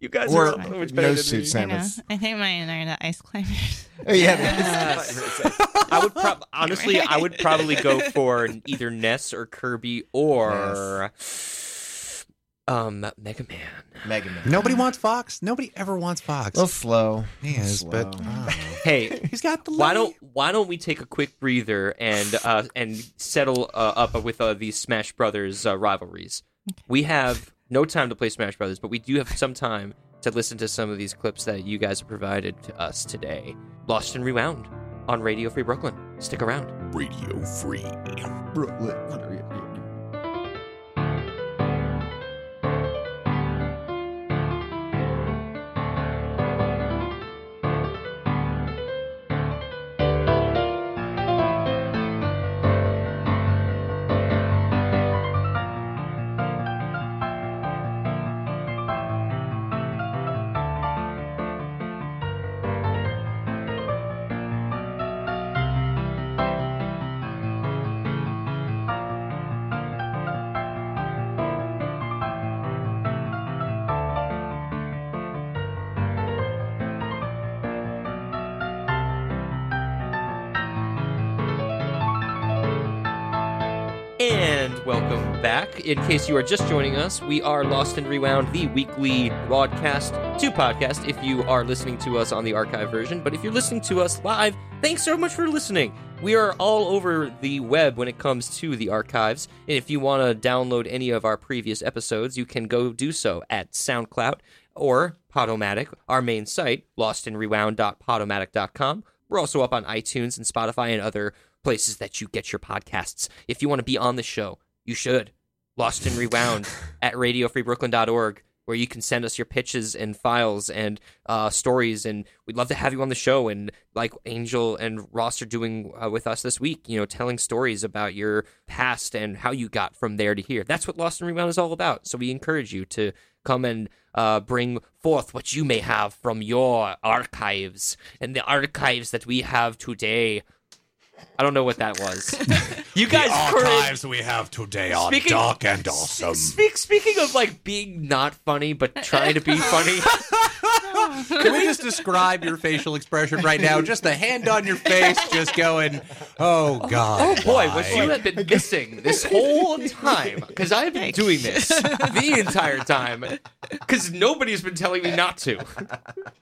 you guys Or are so much better no than suit me. I know. Samus. I think mine are the ice climbers. Oh, yeah. I would prob- honestly, I would probably go for either Ness or Kirby or um Mega Man. Mega Man. Nobody wants Fox. Nobody ever wants Fox. A little slow. he is, slow. but I. *laughs* Hey, he's got the. why don't why don't we take a quick breather and uh, and settle uh, up with uh, these Smash Brothers uh, rivalries? We have no time to play Smash Brothers, but we do have some time to listen to some of these clips that you guys have provided to us today. Lost and Rewound on Radio Free Brooklyn. Stick around. Radio Free? And back. In case you are just joining us, we are Lost and Rewound, the weekly broadcast to podcast if you are listening to us on the archive version. But if you're listening to us live, thanks so much for listening. We are all over the web when it comes to the archives. And if you want to download any of our previous episodes, you can go do so at SoundCloud or Podomatic, our main site, lostandrewound.podomatic.com. We're also up on iTunes and Spotify and other places that you get your podcasts. If you want to be on the show, you should. Lost and Rewound *laughs* at radiofreebrooklyn.org, where you can send us your pitches and files and uh, stories, and we'd love to have you on the show. And like Angel and Ross are doing uh, with us this week, you know, telling stories about your past and how you got from there to here. That's what Lost and Rewound is all about. So we encourage you to come and uh, bring forth what you may have from your archives and the archives that we have today. I don't know what that was. *laughs* you guys the archives we have today are Speaking- dark and awesome. Speak, speaking of like being not funny but trying to be *laughs* funny, Can we just describe your facial expression right now? Just the hand on your face, just going, "Oh, oh God, oh boy, why?" what you have been missing this whole time because I've been doing this the entire time because nobody's been telling me not to.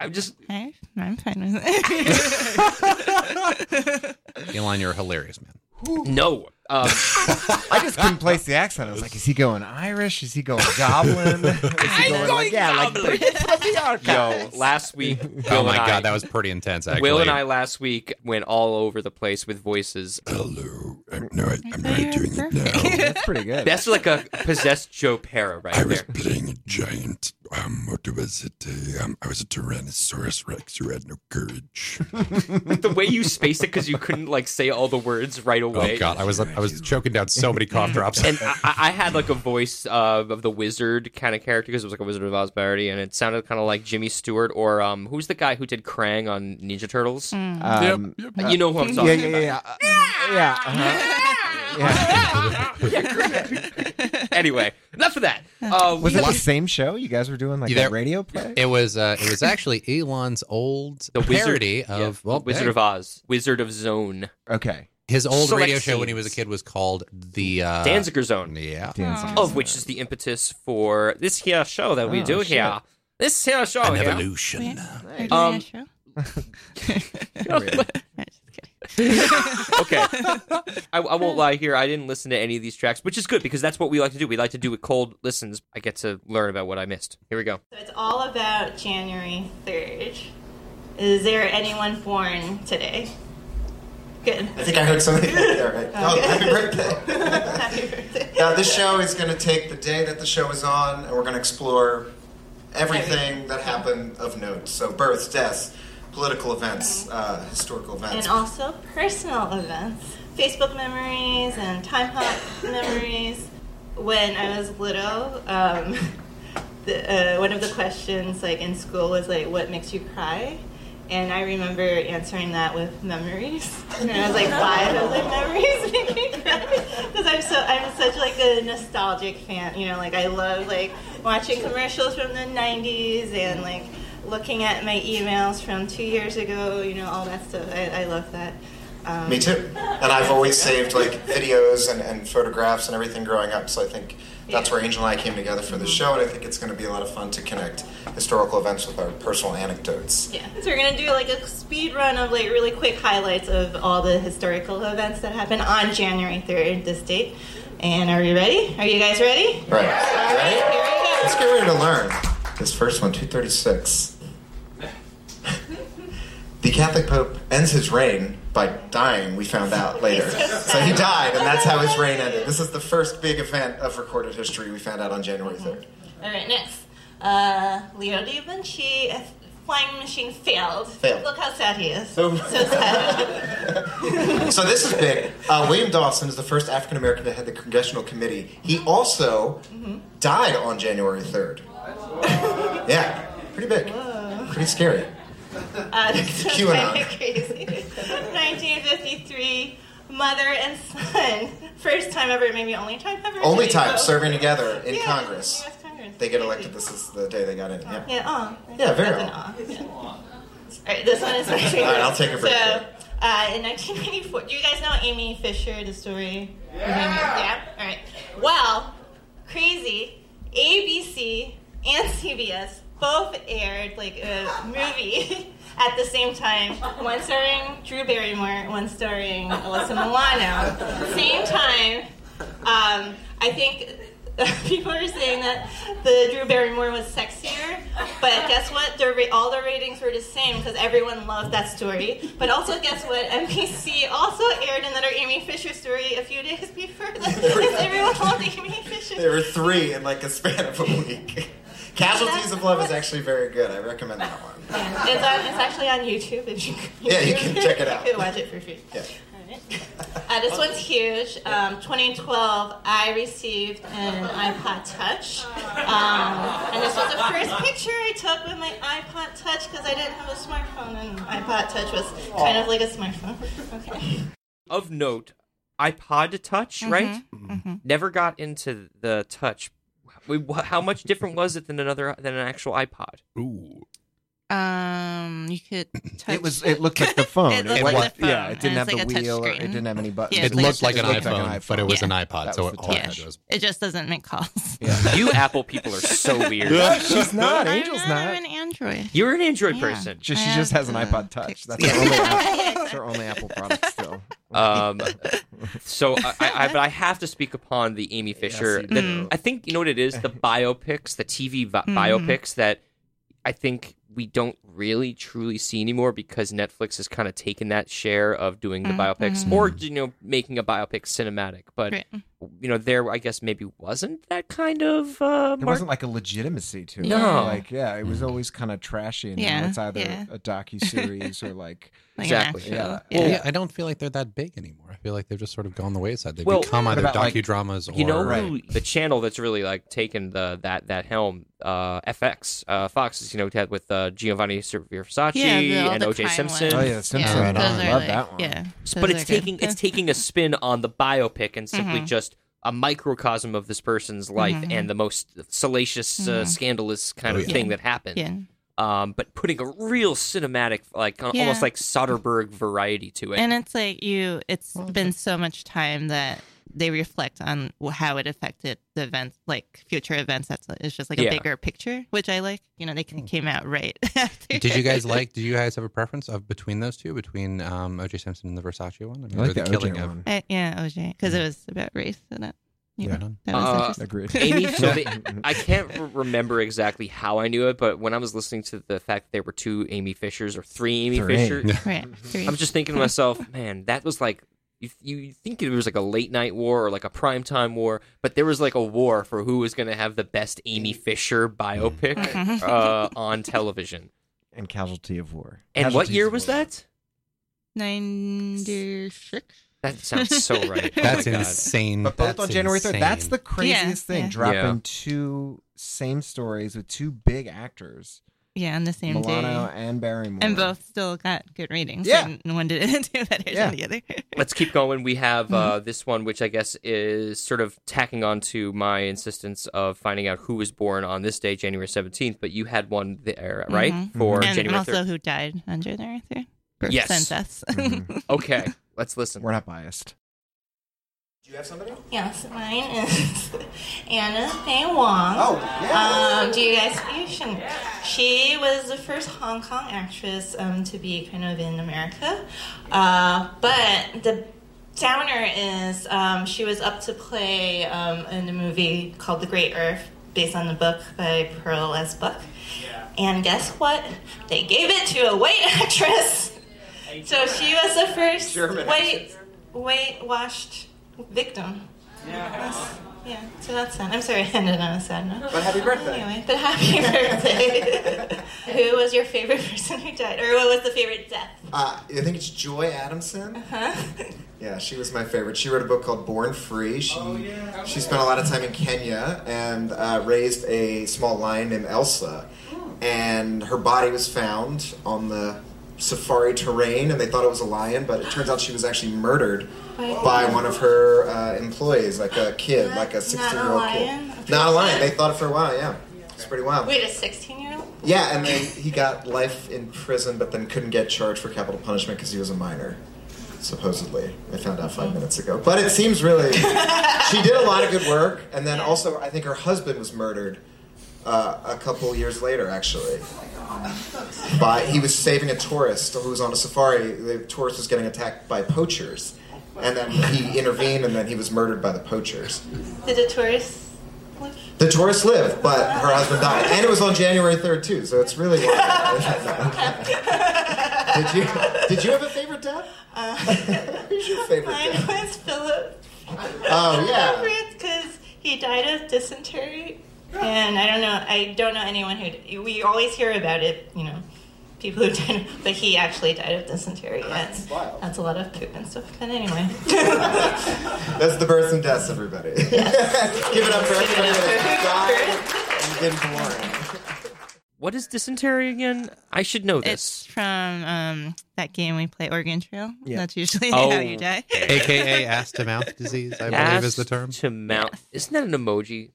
I'm just I, I'm fine with it. Alon, you're a hilarious, man. no. Um, *laughs* I just couldn't place the accent. I was like, is he going Irish? Is he going Goblin? *laughs* Is he I'm going yeah, Goblin. like the, from the yo, last week, *laughs* Oh my and I, God, that was pretty intense. Actually, Will and I last week went all over the place with voices. Hello. I'm, no, I, I'm not you're doing it now. That's pretty good. That's like a possessed Joe Pera right I was playing a giant. Um, what was it? Uh, um, I was a Tyrannosaurus Rex who had no courage. *laughs* The way you spaced it because you couldn't like say all the words right away. Oh God, I was I was choking down so many cough *laughs* drops. and I, I had like a voice uh, of the wizard kind of character because it was like a Wizard of Oz parody, and it sounded kind of like Jimmy Stewart or um, who's the guy who did Krang on Ninja Turtles? Mm. Um, uh, you know who I'm yeah, talking yeah, about. yeah, yeah. Uh, yeah. uh-huh. *laughs* Anyway, enough of that. *laughs* Uh, Was it that the same show you guys were doing, like You that radio play? It was uh, it was actually Alon's old the wizard parody yeah, of well, Wizard hey, of Oz, Wizard of Zone, Okay. his old Select radio show when he was a kid was called the uh, Danziger Zone, Yeah, Dancing. of which is the impetus for this here show that we Oh, do shit. here. This here show An here. evolution. We're doing Um, a show? *laughs* I'm just kidding. okay. *laughs* I, I won't lie here. I didn't listen to any of these tracks, which is good because that's what we like to do. We like to do it cold listens. I get to learn about what I missed. Here we go. So it's all about January 3rd. Is there anyone born today? Good. I think I heard somebody there. Right? *laughs* Oh, happy birthday! *laughs* Happy birthday. now, this show is going to take the day that the show is on, and we're going to explore everything that happened of note. So, births, deaths, political events, uh, historical events. And also personal events, Facebook memories and Timehop *coughs* memories. When I was little, um, *laughs* the, uh, one of the questions like in school was like, "What makes you cry?" And I remember answering that with memories. *laughs* And I was like five. I was like, "Memories *laughs* make me cry," because I'm so I'm such like a nostalgic fan. You know, like I love like watching commercials from the '90s and like looking at my emails from two years ago. You know, all that stuff. I, I love that. Um, Me too. And I've always saved like videos and, and photographs and everything growing up. So I think that's where Angel and I came together for the show, and I think it's going to be a lot of fun to connect historical events with our personal anecdotes. Yeah. So we're gonna do like a speed run of like really quick highlights of all the historical events that happened on January third, this date. And are you ready? Are you guys ready? Right. All right, Ready? here we go. Let's get ready to learn. This first one, 236. *laughs* the Catholic Pope ends his reign by dying, we found out later. *laughs* So he died, and that's how his reign ended. This is the first big event of recorded history we found out on January 3rd. All right, next. Uh, Leo da Vinci, a flying machine failed. Failed. Look how sad he is. So- *laughs* so sad. So this is big. Uh, William Dawson is the first African American to head the Congressional Committee. He also died on January 3rd. yeah, pretty big. Pretty scary. Uh, *laughs* this is QAnon. kind of crazy. *laughs* 1953, mother and son, first time ever, maybe only time ever. Only time vote. serving together in Yeah, Congress. US Congress. They get elected. This is the day they got in. Yeah. Yeah, aw. Yeah, very That's aw. aw. Yeah. All right, this one is my favorite. *laughs* All right, I'll take a break So, uh, in 1994, do you guys know Amy Fisher, the story? Yeah. All right. Well, crazy. ABC and CBS both aired like a movie *laughs* at the same time. One starring Drew Barrymore, one starring Alyssa Milano. Same time. Um, I think *laughs* people are saying that the Drew Barrymore was sexier, but guess what? All the ratings were the same because everyone loved that story. But also, guess what? NBC also aired another Amy Fisher story a few days *laughs* before that everyone loved Amy Fisher. There were three in like a span of a week. Casualties of Love is actually very good. I recommend that one. Yeah, it's on. It's actually on YouTube. If you, Yeah, you can check it out. You *laughs* can watch it for free. Yeah. Uh, this one's huge. Um, 2012, I received an iPod Touch, um, and this was the first picture I took with my iPod Touch because I didn't have a smartphone, and iPod Touch was kind of like a smartphone. Okay. Of note, iPod Touch, right? Never got into the Touch. Wait, wha- How much different was it than another than an actual iPod? Ooh. Um, you could. *clears throat* Touch It was. It looked like the phone. *laughs* It looked was- like the phone, Yeah, it didn't have it's the a touch wheel. Or, it didn't have any buttons. Yeah, It it's like looked like an It looked like an iPhone, but it was Yeah. an iPod, That so it all Yeah. had was It just doesn't make calls. Yeah. *laughs* You Apple people are so *laughs* weird. She's not. I'm Angel's not. not. I'm an Android. You're an Android Yeah. person. Just, she just has an iPod Touch. That's her only. Apple, that's her only Apple product still. Um, *laughs* so I, I, but I have to speak upon the Amy Fisher. the- I think you know what it is. The *laughs* biopics, the TV vi- biopics that I think we don't really truly see anymore because Netflix has kind of taken that share of doing the biopics or you know making a biopic cinematic. But Right. you know there I guess maybe wasn't that kind of uh, There wasn't like a legitimacy to it. No. Like, yeah, it was always kind of trashy. And Yeah, now it's either yeah. a docu *laughs* series or like. Like Exactly. An actual, Yeah. yeah. Yeah, I don't feel like they're that big anymore. I feel like they've just sort of gone the wayside. They've Well, become either about, like- docudramas or You know Right. the channel that's really like taken the that that helm uh FX uh Fox is you know had with uh, Giovanni Versace Yeah, the- and OJ crime Simpson. Oh yeah, Simpson. Yeah, Right those on. are Love like- that one. Yeah, but it's taking it's *laughs* taking a spin on the biopic and simply Mhm. just a microcosm of this person's life Mhm. and the most salacious, uh, Mhm. scandalous kind Oh, of yeah. thing that happened. Yeah. Um, but putting a real cinematic, like Yeah. almost like Soderbergh variety to it. And it's like you, It's been so much time that they reflect on how it affected the events, like future events. That's it's just like a Yeah. bigger picture, which I like. You know, they came out right *laughs* after. Did you guys like? *laughs* Did you guys have a preference of between those two, between um, O.J. Simpson and the Versace one? I mean, I like the, the killing OJ of one. Uh, yeah, OJ, because it was about race. So that, you Right know, on. that was Uh. Agreed. *laughs* Amy, so I can't remember exactly how I knew it, but when I was listening to the fact that there were two Amy Fishers or three Amy Three. Fishers, Right. three. I'm just thinking to myself, man, that was like you, you think it was like a late night war or like a primetime war, but there was like a war for who was going to have the best Amy Fisher biopic Mhm. uh, on television. and Casualty of War. And what year was War. that? Ninety six. That sounds so *laughs* right. Oh That's my insane. But both That's on January 3rd. That's the craziest Yeah, thing. yeah. Dropping Yeah. two same stories with two big actors, Yeah, on the same Milano day. and Barrymore. And both still got good ratings. Yeah. And one didn't do better Yeah. *laughs* than the other. Let's keep going. We have Mm-hmm. uh, this one, which I guess is sort of tacking on to my insistence of finding out who was born on this day, January 17th. But you had one there, right? Mhm. For and January also 3rd. who died on January 3rd. Births Yes. and deaths. Mhm. Okay, let's listen. We're not biased. Do you have somebody? yes, mine is *laughs* Anna May Wong. Oh, yeah. Um, do you guys you should- She was the first Hong Kong actress um, to be kind of in America. Uh, but the downer is um, she was up to play um, in a movie called The Great Earth, based on the book by Pearl S. Buck. And guess what? They gave it to a white *laughs* actress. So she was the first German white, white washed victim. Yeah. Yeah, so that's sad. I'm sorry *laughs* I ended on a sad note. But happy birthday. Anyway, but happy *laughs* birthday. *laughs* who was your favorite person who died? Or what was the favorite death? Uh, I think it's Joy Adamson. Huh? Yeah, she was my favorite. She wrote a book called Born Free. She she spent a lot of time in Kenya and uh, raised a small lion named Elsa, and her body was found on the safari terrain, and they thought it was a lion, but it turns out she was actually murdered by one of her uh, employees, like a kid, like a sixteen-year-old lion? kid. Not a lion. They thought it for a while. Yeah, it's pretty wild. Wait, a 16 year old? Yeah, and then he got life in prison, but then couldn't get charged for capital punishment because he was a minor. Supposedly, I found out five minutes ago. But it seems really *laughs* she did a lot of good work, and then also I think her husband was murdered uh, a couple years later, actually. By he was saving a tourist who was on a safari. The tourist was getting attacked by poachers, and then he intervened, and then he was murdered by the poachers. Did the tourist The tourists live, but her husband died, and it was on January third too. So it's really. did you Did you have a favorite death? Who's your favorite Mine death? was Philip. Oh yeah. because he died of dysentery, and I don't know. I don't know anyone who. We always hear about it, you know, people who died, *laughs* but he actually died of dysentery. That's wild. That's a lot of poop and stuff. But anyway, *laughs* That's the births and deaths, everybody. *laughs* Give it up for everybody that died and been born. What is dysentery again? I should know this. it's this. from um, that game we play, Oregon Trail. Yeah. That's usually Oh. how you die. AKA ass to mouth disease, I believe is the term. To mouth. Isn't that an emoji?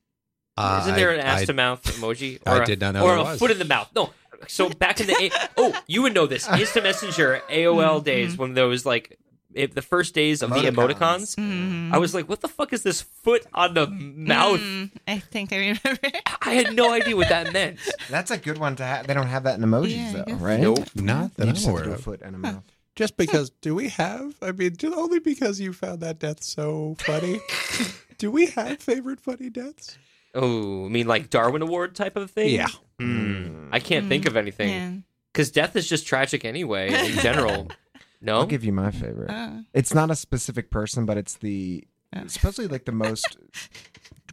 Uh, Isn't there I- an ass I- to mouth emoji? I Or a- did not know Or there a was. foot in the mouth. No. So back in the A- oh, you would know this instant messenger AOL days when there was like if the first days of the Emoticons. emoticons. Mhm. I was like, what the fuck is this foot on the mouth? Mm, I think I remember. I had no idea what that meant. That's a good one to have. They don't have that in emojis Yeah, though, right? Nope. Not that I'm just have to aware do a of. foot and a mouth. Just because, do we have? I mean, just only because you found that death so funny. *laughs* do we have favorite funny deaths? Oh, I mean like Darwin Award type of thing? Yeah. Hmm. I can't think of anything. Yeah. Because death is just tragic anyway, in general. *laughs* No? I'll give you my favorite. Uh, It's not a specific person, but it's the Oh. supposedly like the most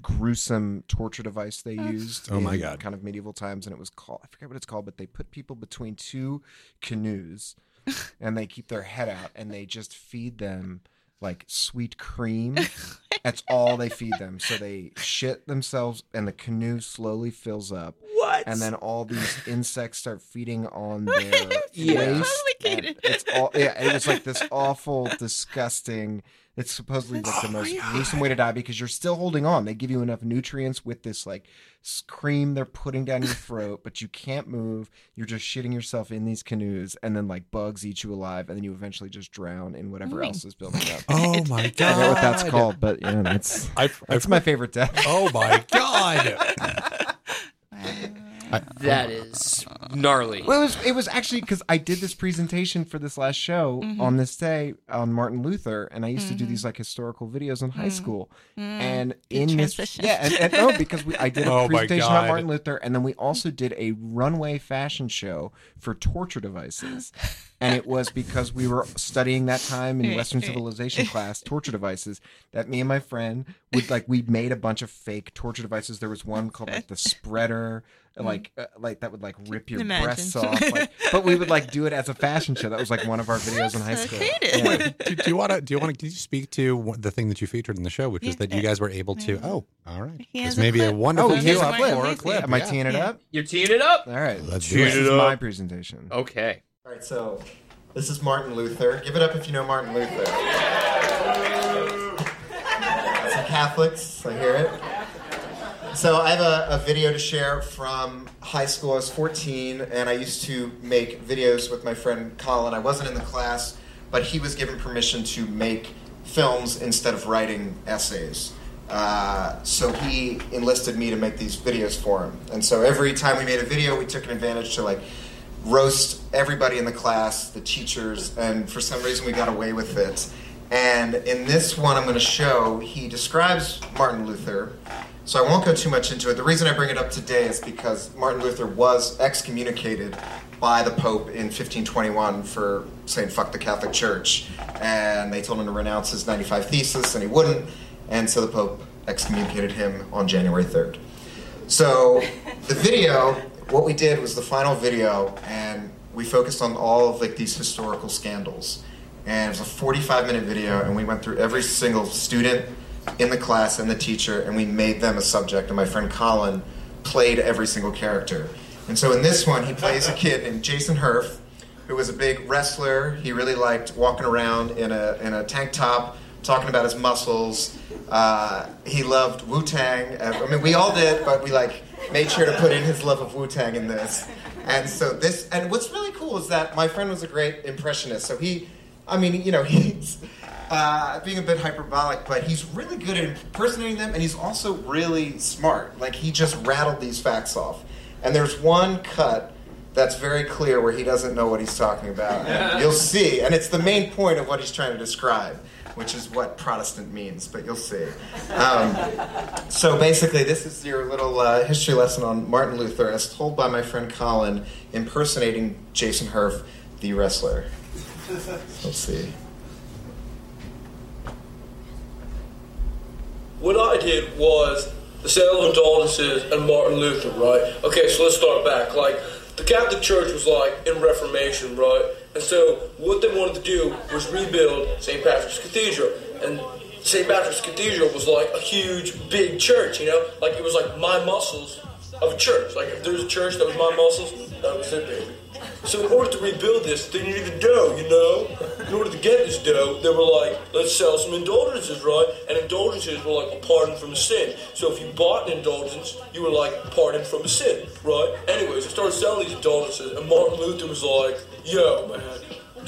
gruesome torture device they used. Oh my God. Kind of medieval times, and it was called I forget what it's called, but they put people between two canoes, *laughs* and they keep their head out, and they just feed them like sweet cream. *laughs* That's all they feed them. So they shit themselves, and the canoe slowly fills up. What? and then all these *laughs* insects start feeding on their Yeah. It's all yeah. It was like this awful, disgusting. It's supposedly like the most gruesome way to die because you're still holding on. They give you enough nutrients with this like s- cream they're putting down your *laughs* throat, but you can't move. You're just shitting yourself in these canoes, and then like bugs eat you alive, and then you eventually just drown in whatever else is building up. *laughs* Oh my god! *laughs* I god! forget what that's called, but yeah, that's I've, that's I've, my favorite death. oh my god! That is gnarly. Well, it was it was actually because I did this presentation for this last show Mm-hmm. on this day on Martin Luther, and I used to do mm-hmm. these like historical videos in high mm-hmm. school. Mm-hmm. And in this, yeah, and, and no, because we, I did a *laughs* Oh presentation on Martin Luther, and then we also did a runway fashion show for torture devices. And it was because we were studying that time in Western *laughs* civilization class, torture devices, that me and my friend would like, we made a bunch of fake torture devices. There was one called like the spreader, like, uh, like that would like rip your Imagine. breasts off. Like, but we would like do it as a fashion show. That was like one of our videos in high So school. creative. Yeah. do, do you want to? Do you want to? Can you speak to one- the thing that you featured in the show, which is that you guys were able to? Oh, all right. He There's has a maybe a clip. wonderful Oh, From here's a Martin clip. Luther. clip. Am I yeah. teeing it up? You're teeing it up? All right. Let's do This do it. is my presentation. Okay. All right, so this is Martin Luther. Give it up if you know Martin Luther. *laughs* Some Catholics, I hear it. So I have a, a video to share from high school. I was 14, and I used to make videos with my friend Colin. I wasn't in the class, but he was given permission to make films instead of writing essays. Uh, so he enlisted me to make these videos for him. And so every time we made a video, we took an advantage to like roast everybody in the class, the teachers, and for some reason we got away with it. And in this one, I'm going to show he describes Martin Luther. So I won't go too much into it. The reason I bring it up today is because Martin Luther was excommunicated by the Pope in 1521 for saying fuck the Catholic Church. And they told him to renounce his 95 Thesis, and he wouldn't. And so the Pope excommunicated him on January 3rd. So the video, what we did was the final video, and we focused on all of like these historical scandals. And it was a 45 minute video, and we went through every single student in the class and the teacher, and we made them a subject. And my friend Colin played every single character. And so in this one, he plays a kid named Jason Herf, who was a big wrestler. He really liked walking around in a in a tank top, talking about his muscles. Uh, he loved Wu Tang. I mean, we all did, but we like made sure to put in his love of Wu Tang in this. And so this, and what's really cool is that my friend was a great impressionist. So he, I mean, you know, *laughs* he's uh, being a bit hyperbolic, but he's really good at impersonating them, and he's also really smart. Like he just rattled these facts off. And there's one cut that's very clear where he doesn't know what he's talking about. And you'll see, and it's the main point of what he's trying to describe. which is what Protestant means, but you'll see. Um, so basically, this is your little uh, history lesson on Martin Luther, as told by my friend Colin, impersonating Jason Herf, the wrestler. Let's see. what I did was the sale of indulgences and Martin Luther, right? Okay, so let's start back. Like, the Catholic Church was like in Reformation, right? And so what they wanted to do was rebuild St. Patrick's Cathedral. And St. Patrick's Cathedral was like a huge, big church, you know? Like, it was like my muscles of a church. Like, if there was a church that was my muscles, that was it, baby. So in order to rebuild this, they needed dough, you know? In order to get this dough, they were like, let's sell some indulgences, right? And indulgences were like a pardon from a sin. So if you bought an indulgence, you were like pardoned from a sin, right? Anyways, I started selling these indulgences, and Martin Luther was like, yo, man,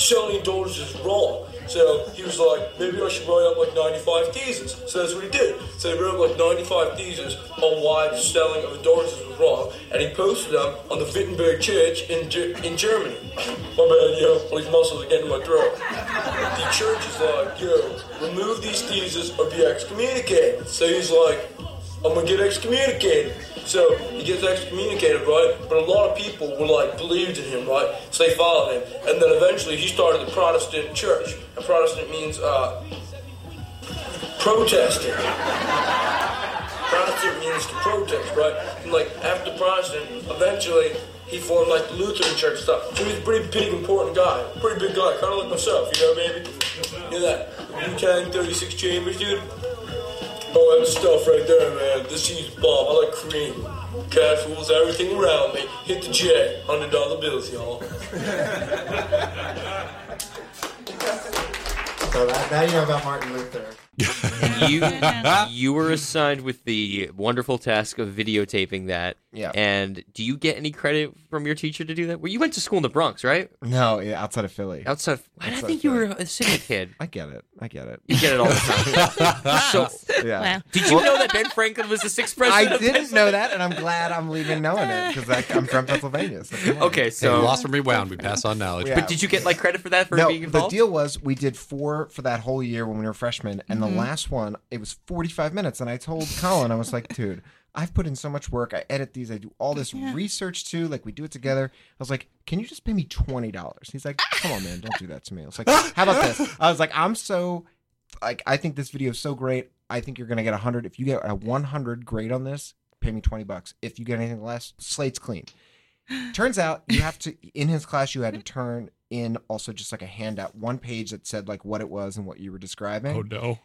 selling indulgences is wrong. So he was like, maybe I should write up like 95 theses. So that's what he did. So he wrote up like 95 theses on why the selling of indulgences was wrong, and he posted them on the Wittenberg Church in, Ge- in Germany. *laughs* My bad, yo, all these muscles are getting in my throat. The church is like, yo, remove these theses or be excommunicated. So he's like, I'm gonna get excommunicated. So he gets excommunicated, right? But a lot of people were like believed in him, right? So they followed him, and then eventually he started the Protestant church. And Protestant means uh, protesting. Protestant means to protest, right? And like after Protestant, eventually he formed like the Lutheran church stuff. So he's a pretty big, important guy. Pretty big guy, kind of like myself, you know, baby? You know that? Wu Tang 36 Chambers, dude? Oh, that stuff right there, man. This cheese bomb. I like cream. Cash rules everything around me. Hit the J. Hundred dollar bills, y'all. *laughs* So that, now you know about Martin Luther. *laughs* you you were assigned with the wonderful task of videotaping that. Yeah. And do you get any credit from your teacher to do that? Well, you went to school in the Bronx, right? No, yeah, outside of Philly. Outside. Why did I Outside think you Philly. were a city *laughs* kid? I get it. I get it. You get it all the time. *laughs* so, Yeah. Wow. did you know that Ben Franklin was the sixth president? I didn't Pennsylvania? know that, and I'm glad I'm leaving knowing it because I'm from Pennsylvania. So. Okay, So so lost and rewound. We pass on knowledge. Yeah. but did you get like credit for that for no, being involved? the deal was we did four for that whole year when we were freshmen, and Mm-hmm. Mm-hmm. the last one it was 45 minutes. And I told Colin, I was like, dude, I've put in so much work. I edit these. I do all this research too. Like we do it together. I was like, can you just pay me twenty dollars? He's like, come on, man, don't do that to me. I was like, how about this? I was like, I'm so like, I think this video is so great. I think you're gonna get a hundred. If you get a 100 grade on this, pay me 20 bucks. If you get anything less, slate's clean. Turns out you have to in his class you had to turn in also just like a handout, one page that said like what it was and what you were describing. Oh no.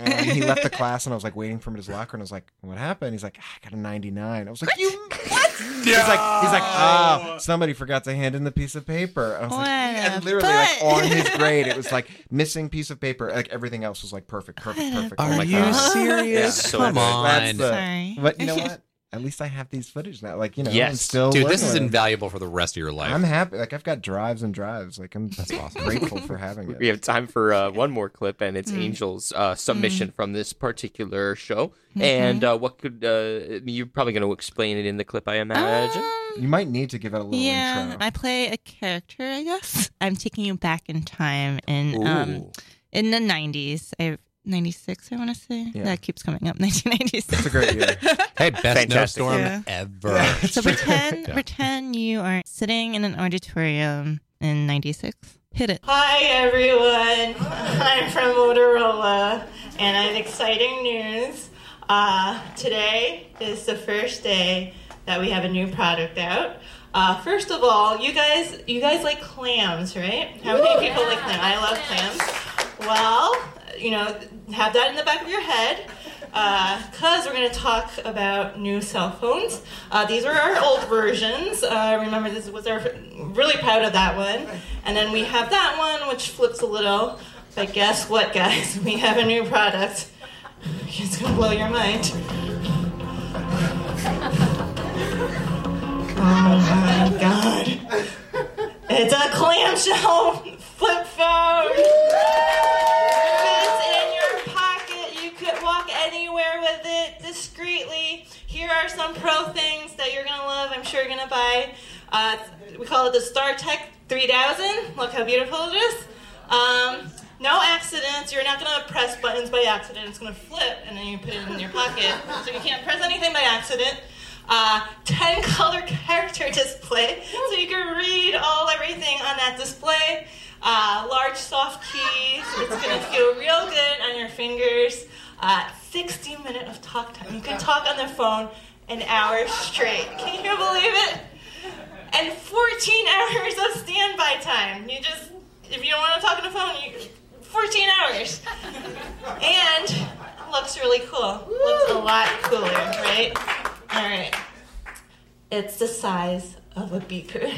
And he left the class and I was like waiting for him in his locker and I was like, What happened? He's like, "Ah, I got a 99. I was like, You what? He's like he's like, ah, somebody forgot to hand in the piece of paper. And I was like, What and a literally like on his *laughs* grade, it was like missing piece of paper. Like everything else was like perfect, perfect, perfect. Are I'm like, you "Ah." serious? Yeah, so Come on. That's the- Sorry. But you know *laughs* what? At least I have these footage now. Like, you know, I'm Yes. still Dude, this is with it. invaluable for the rest of your life. I'm happy. Like I've got drives and drives. Like I'm That's awesome. grateful for having it. We have time for uh, one more clip, and it's Angel's uh, submission from this particular show. And uh, what could uh, you're probably going to explain it in the clip, I imagine? Um, You might need to give it a little yeah, intro. I play a character. I guess I'm taking you back in time in um in the '90s. I 96, I want to say. Yeah. That keeps coming up. *laughs* 1996. It's a great year. *laughs* hey, best Fantastic. snowstorm Yeah. ever. *laughs* so pretend Yeah. pretend you are sitting in an auditorium in 96. Hit it. Hi everyone, I'm from Motorola and I have exciting news. Uh, today is the first day that we have a new product out. Uh, first of all, you guys, you guys like clams, right? How many people like clams? I love clams. Well, you know, have that in the back of your head because we're going to talk about new cell phones. Uh, these are our old versions. Uh, remember, this was our really proud of that one. And then we have that one, which flips a little. But guess what, guys? *laughs* We have a new product. It's going to blow your mind. Oh my god. It's a clamshell Uh, we call it the StarTAC 3000. Look how beautiful it is. Um, no accidents. You're not gonna press buttons by accident. It's gonna flip, and then you put it in your pocket, so you can't press anything by accident. Uh, 10 *laughs* color character display, so you can read all everything on that display. Uh, large soft keys. It's gonna feel real good on your fingers. Uh, 60 minute of talk time. You can talk on the phone an hour straight. Can you believe it? And 14 *laughs* hours of standby time. You just, if you don't want to talk on the phone, you 14 hours. And looks really cool. Looks a lot cooler, right? All right. It's the size of a beeper. *laughs*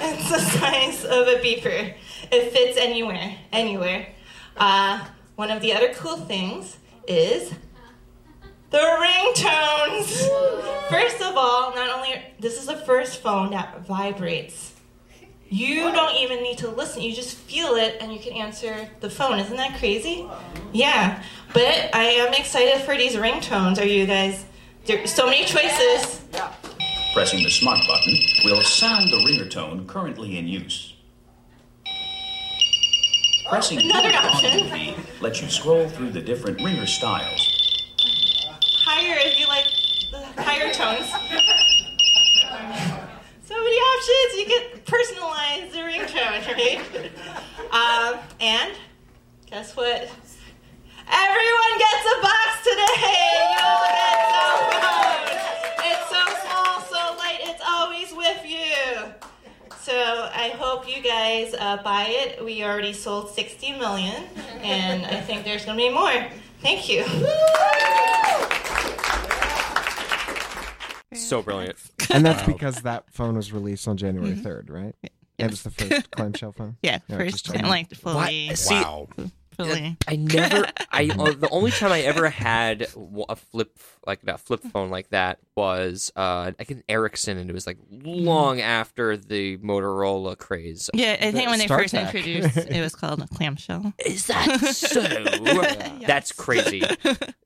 it's the size of a beeper. It fits anywhere, anywhere. Uh, one of the other cool things is the ringtones. First of all, not only this is the first phone that vibrates. You don't even need to listen. You just feel it and you can answer the phone. Isn't that crazy? Yeah. But I am excited for these ringtones. Are you guys there's so many choices. Pressing the smart button will sound the ringer tone currently in use. Pressing Another the option. lets you scroll through the different ringer styles. Higher if you like the higher tones. So many options. You can personalize the ringtone, right? Um, and guess what? Everyone gets a box today. You all get. It's so small, so light. It's always with you. So I hope you guys uh, buy it. We already sold 60 million, and I think there's going to be more. Thank you. So brilliant. *laughs* And that's because that phone was released on January mm-hmm. 3rd, right? It was the first *laughs* clamshell phone. Yeah, Yeah, first just time, checking. like fully, See, Wow. Fully. I never. *laughs* I uh, the only time I ever had a flip like that flip phone like that was uh like an Ericsson, and it was like long after the Motorola craze. Yeah, I think when they first StarTAC. introduced, it was *laughs* called a clamshell. Is that so? *laughs* That's crazy.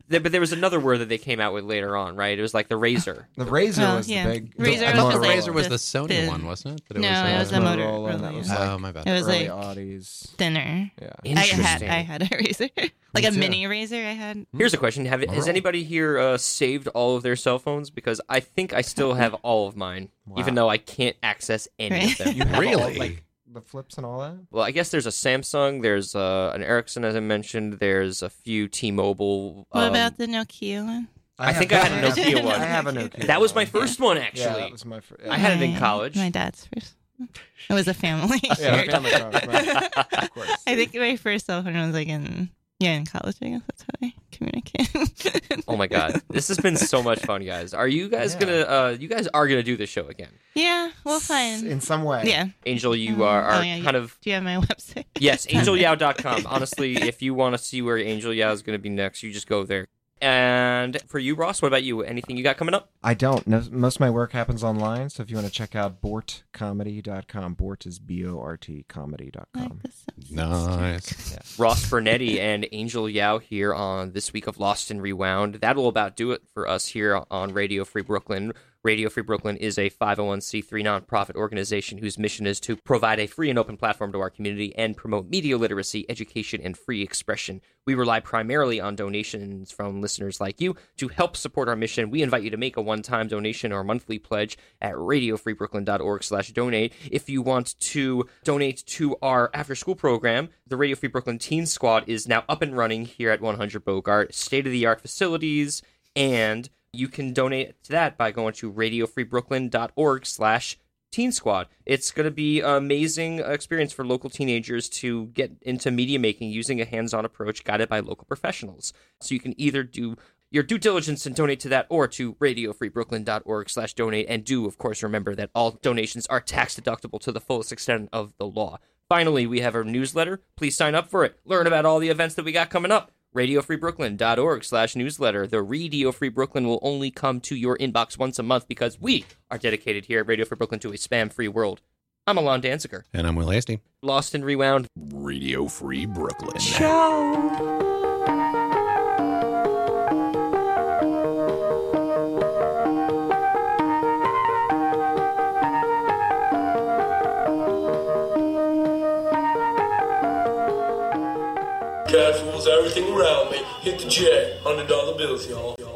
But there was another word that they came out with later on, right? It was like the razor. The Razor Oh, was yeah. the big. Razor the was The Razor was the the Sony thin- one, wasn't it? That No, uh, it was the Motorola, and Motorola, that was like oh my bad. It was early like Audis. thinner. Yeah. I had Interesting. I had a *laughs* razor, like a too. mini razor. I had. Here's a question: Have has anybody here uh, saved all of their cell phones? Because I think I still *laughs* have all of mine, even though I can't access any Right. of them. You have *laughs* all, Really? like, the flips and all that? Well, I guess there's a Samsung, there's uh, an Ericsson, as I mentioned. There's a few T-Mobile. What um, about the Nokia one? I think I had a that Nokia one. I have a Nokia. That was my one. first one, Yeah, actually. that was my first. I had it in college. My dad's first. It was a family. *laughs* Yeah, shared. family phone, right. *laughs* Of course. I think my first cell phone was like in yeah in college. I guess that's how I communicate. *laughs* Oh my god, this has been so much fun, guys. Are you guys Yeah. gonna? Uh, you guys are gonna do this show again? yeah, we'll find. In some way. Yeah. Angel, you Um, are, are oh, yeah, kind you- of Do you have my website? yes, angelyao.com. Honestly, if you want to see where Angel Yao is gonna be next, you just go there. And for you, Ross, what about you? Anything you got coming up? I don't. No, most of my work happens online, so if you want to check out bortcomedy.com, Bort is B O R T comedy.com. Like the Simpsons. Nice. Ross Bernetti and Angel Yao here on this week of Lost and Rewound. That will about do it for us here on Radio Free Brooklyn. Radio Free Brooklyn is a 501c3 nonprofit organization whose mission is to provide a free and open platform to our community and promote media literacy, education, and free expression. We rely primarily on donations from listeners like you to help support our mission. We invite you to make a one-time donation or monthly pledge at radiofreebrooklyn.org/donate. If you want to donate to our after-school program, the Radio Free Brooklyn Teen Squad is now up and running here at 100 Bogart. State-of-the-art facilities and you can donate to that by going to radiofreebrooklyn.org slash teen squad. It's going to be an amazing experience for local teenagers to get into media making using a hands-on approach guided by local professionals. So you can either do your due diligence and donate to that or to radiofreebrooklyn.org slash donate. And do of course remember that all donations are tax deductible to the fullest extent of the law. Finally we have our newsletter. Please sign up for it. Learn about all the events that we got coming up radiofreebrooklyn.org slash newsletter. The Radio Free Brooklyn will only come to your inbox once a month because we are dedicated here at Radio Free Brooklyn to a spam-free world. I'm Alon Danziger. And I'm Will Hasty. Lost and Rewound. Radio Free Brooklyn. careful with everything around me. Hit the J, hundred dollar bills, y'all.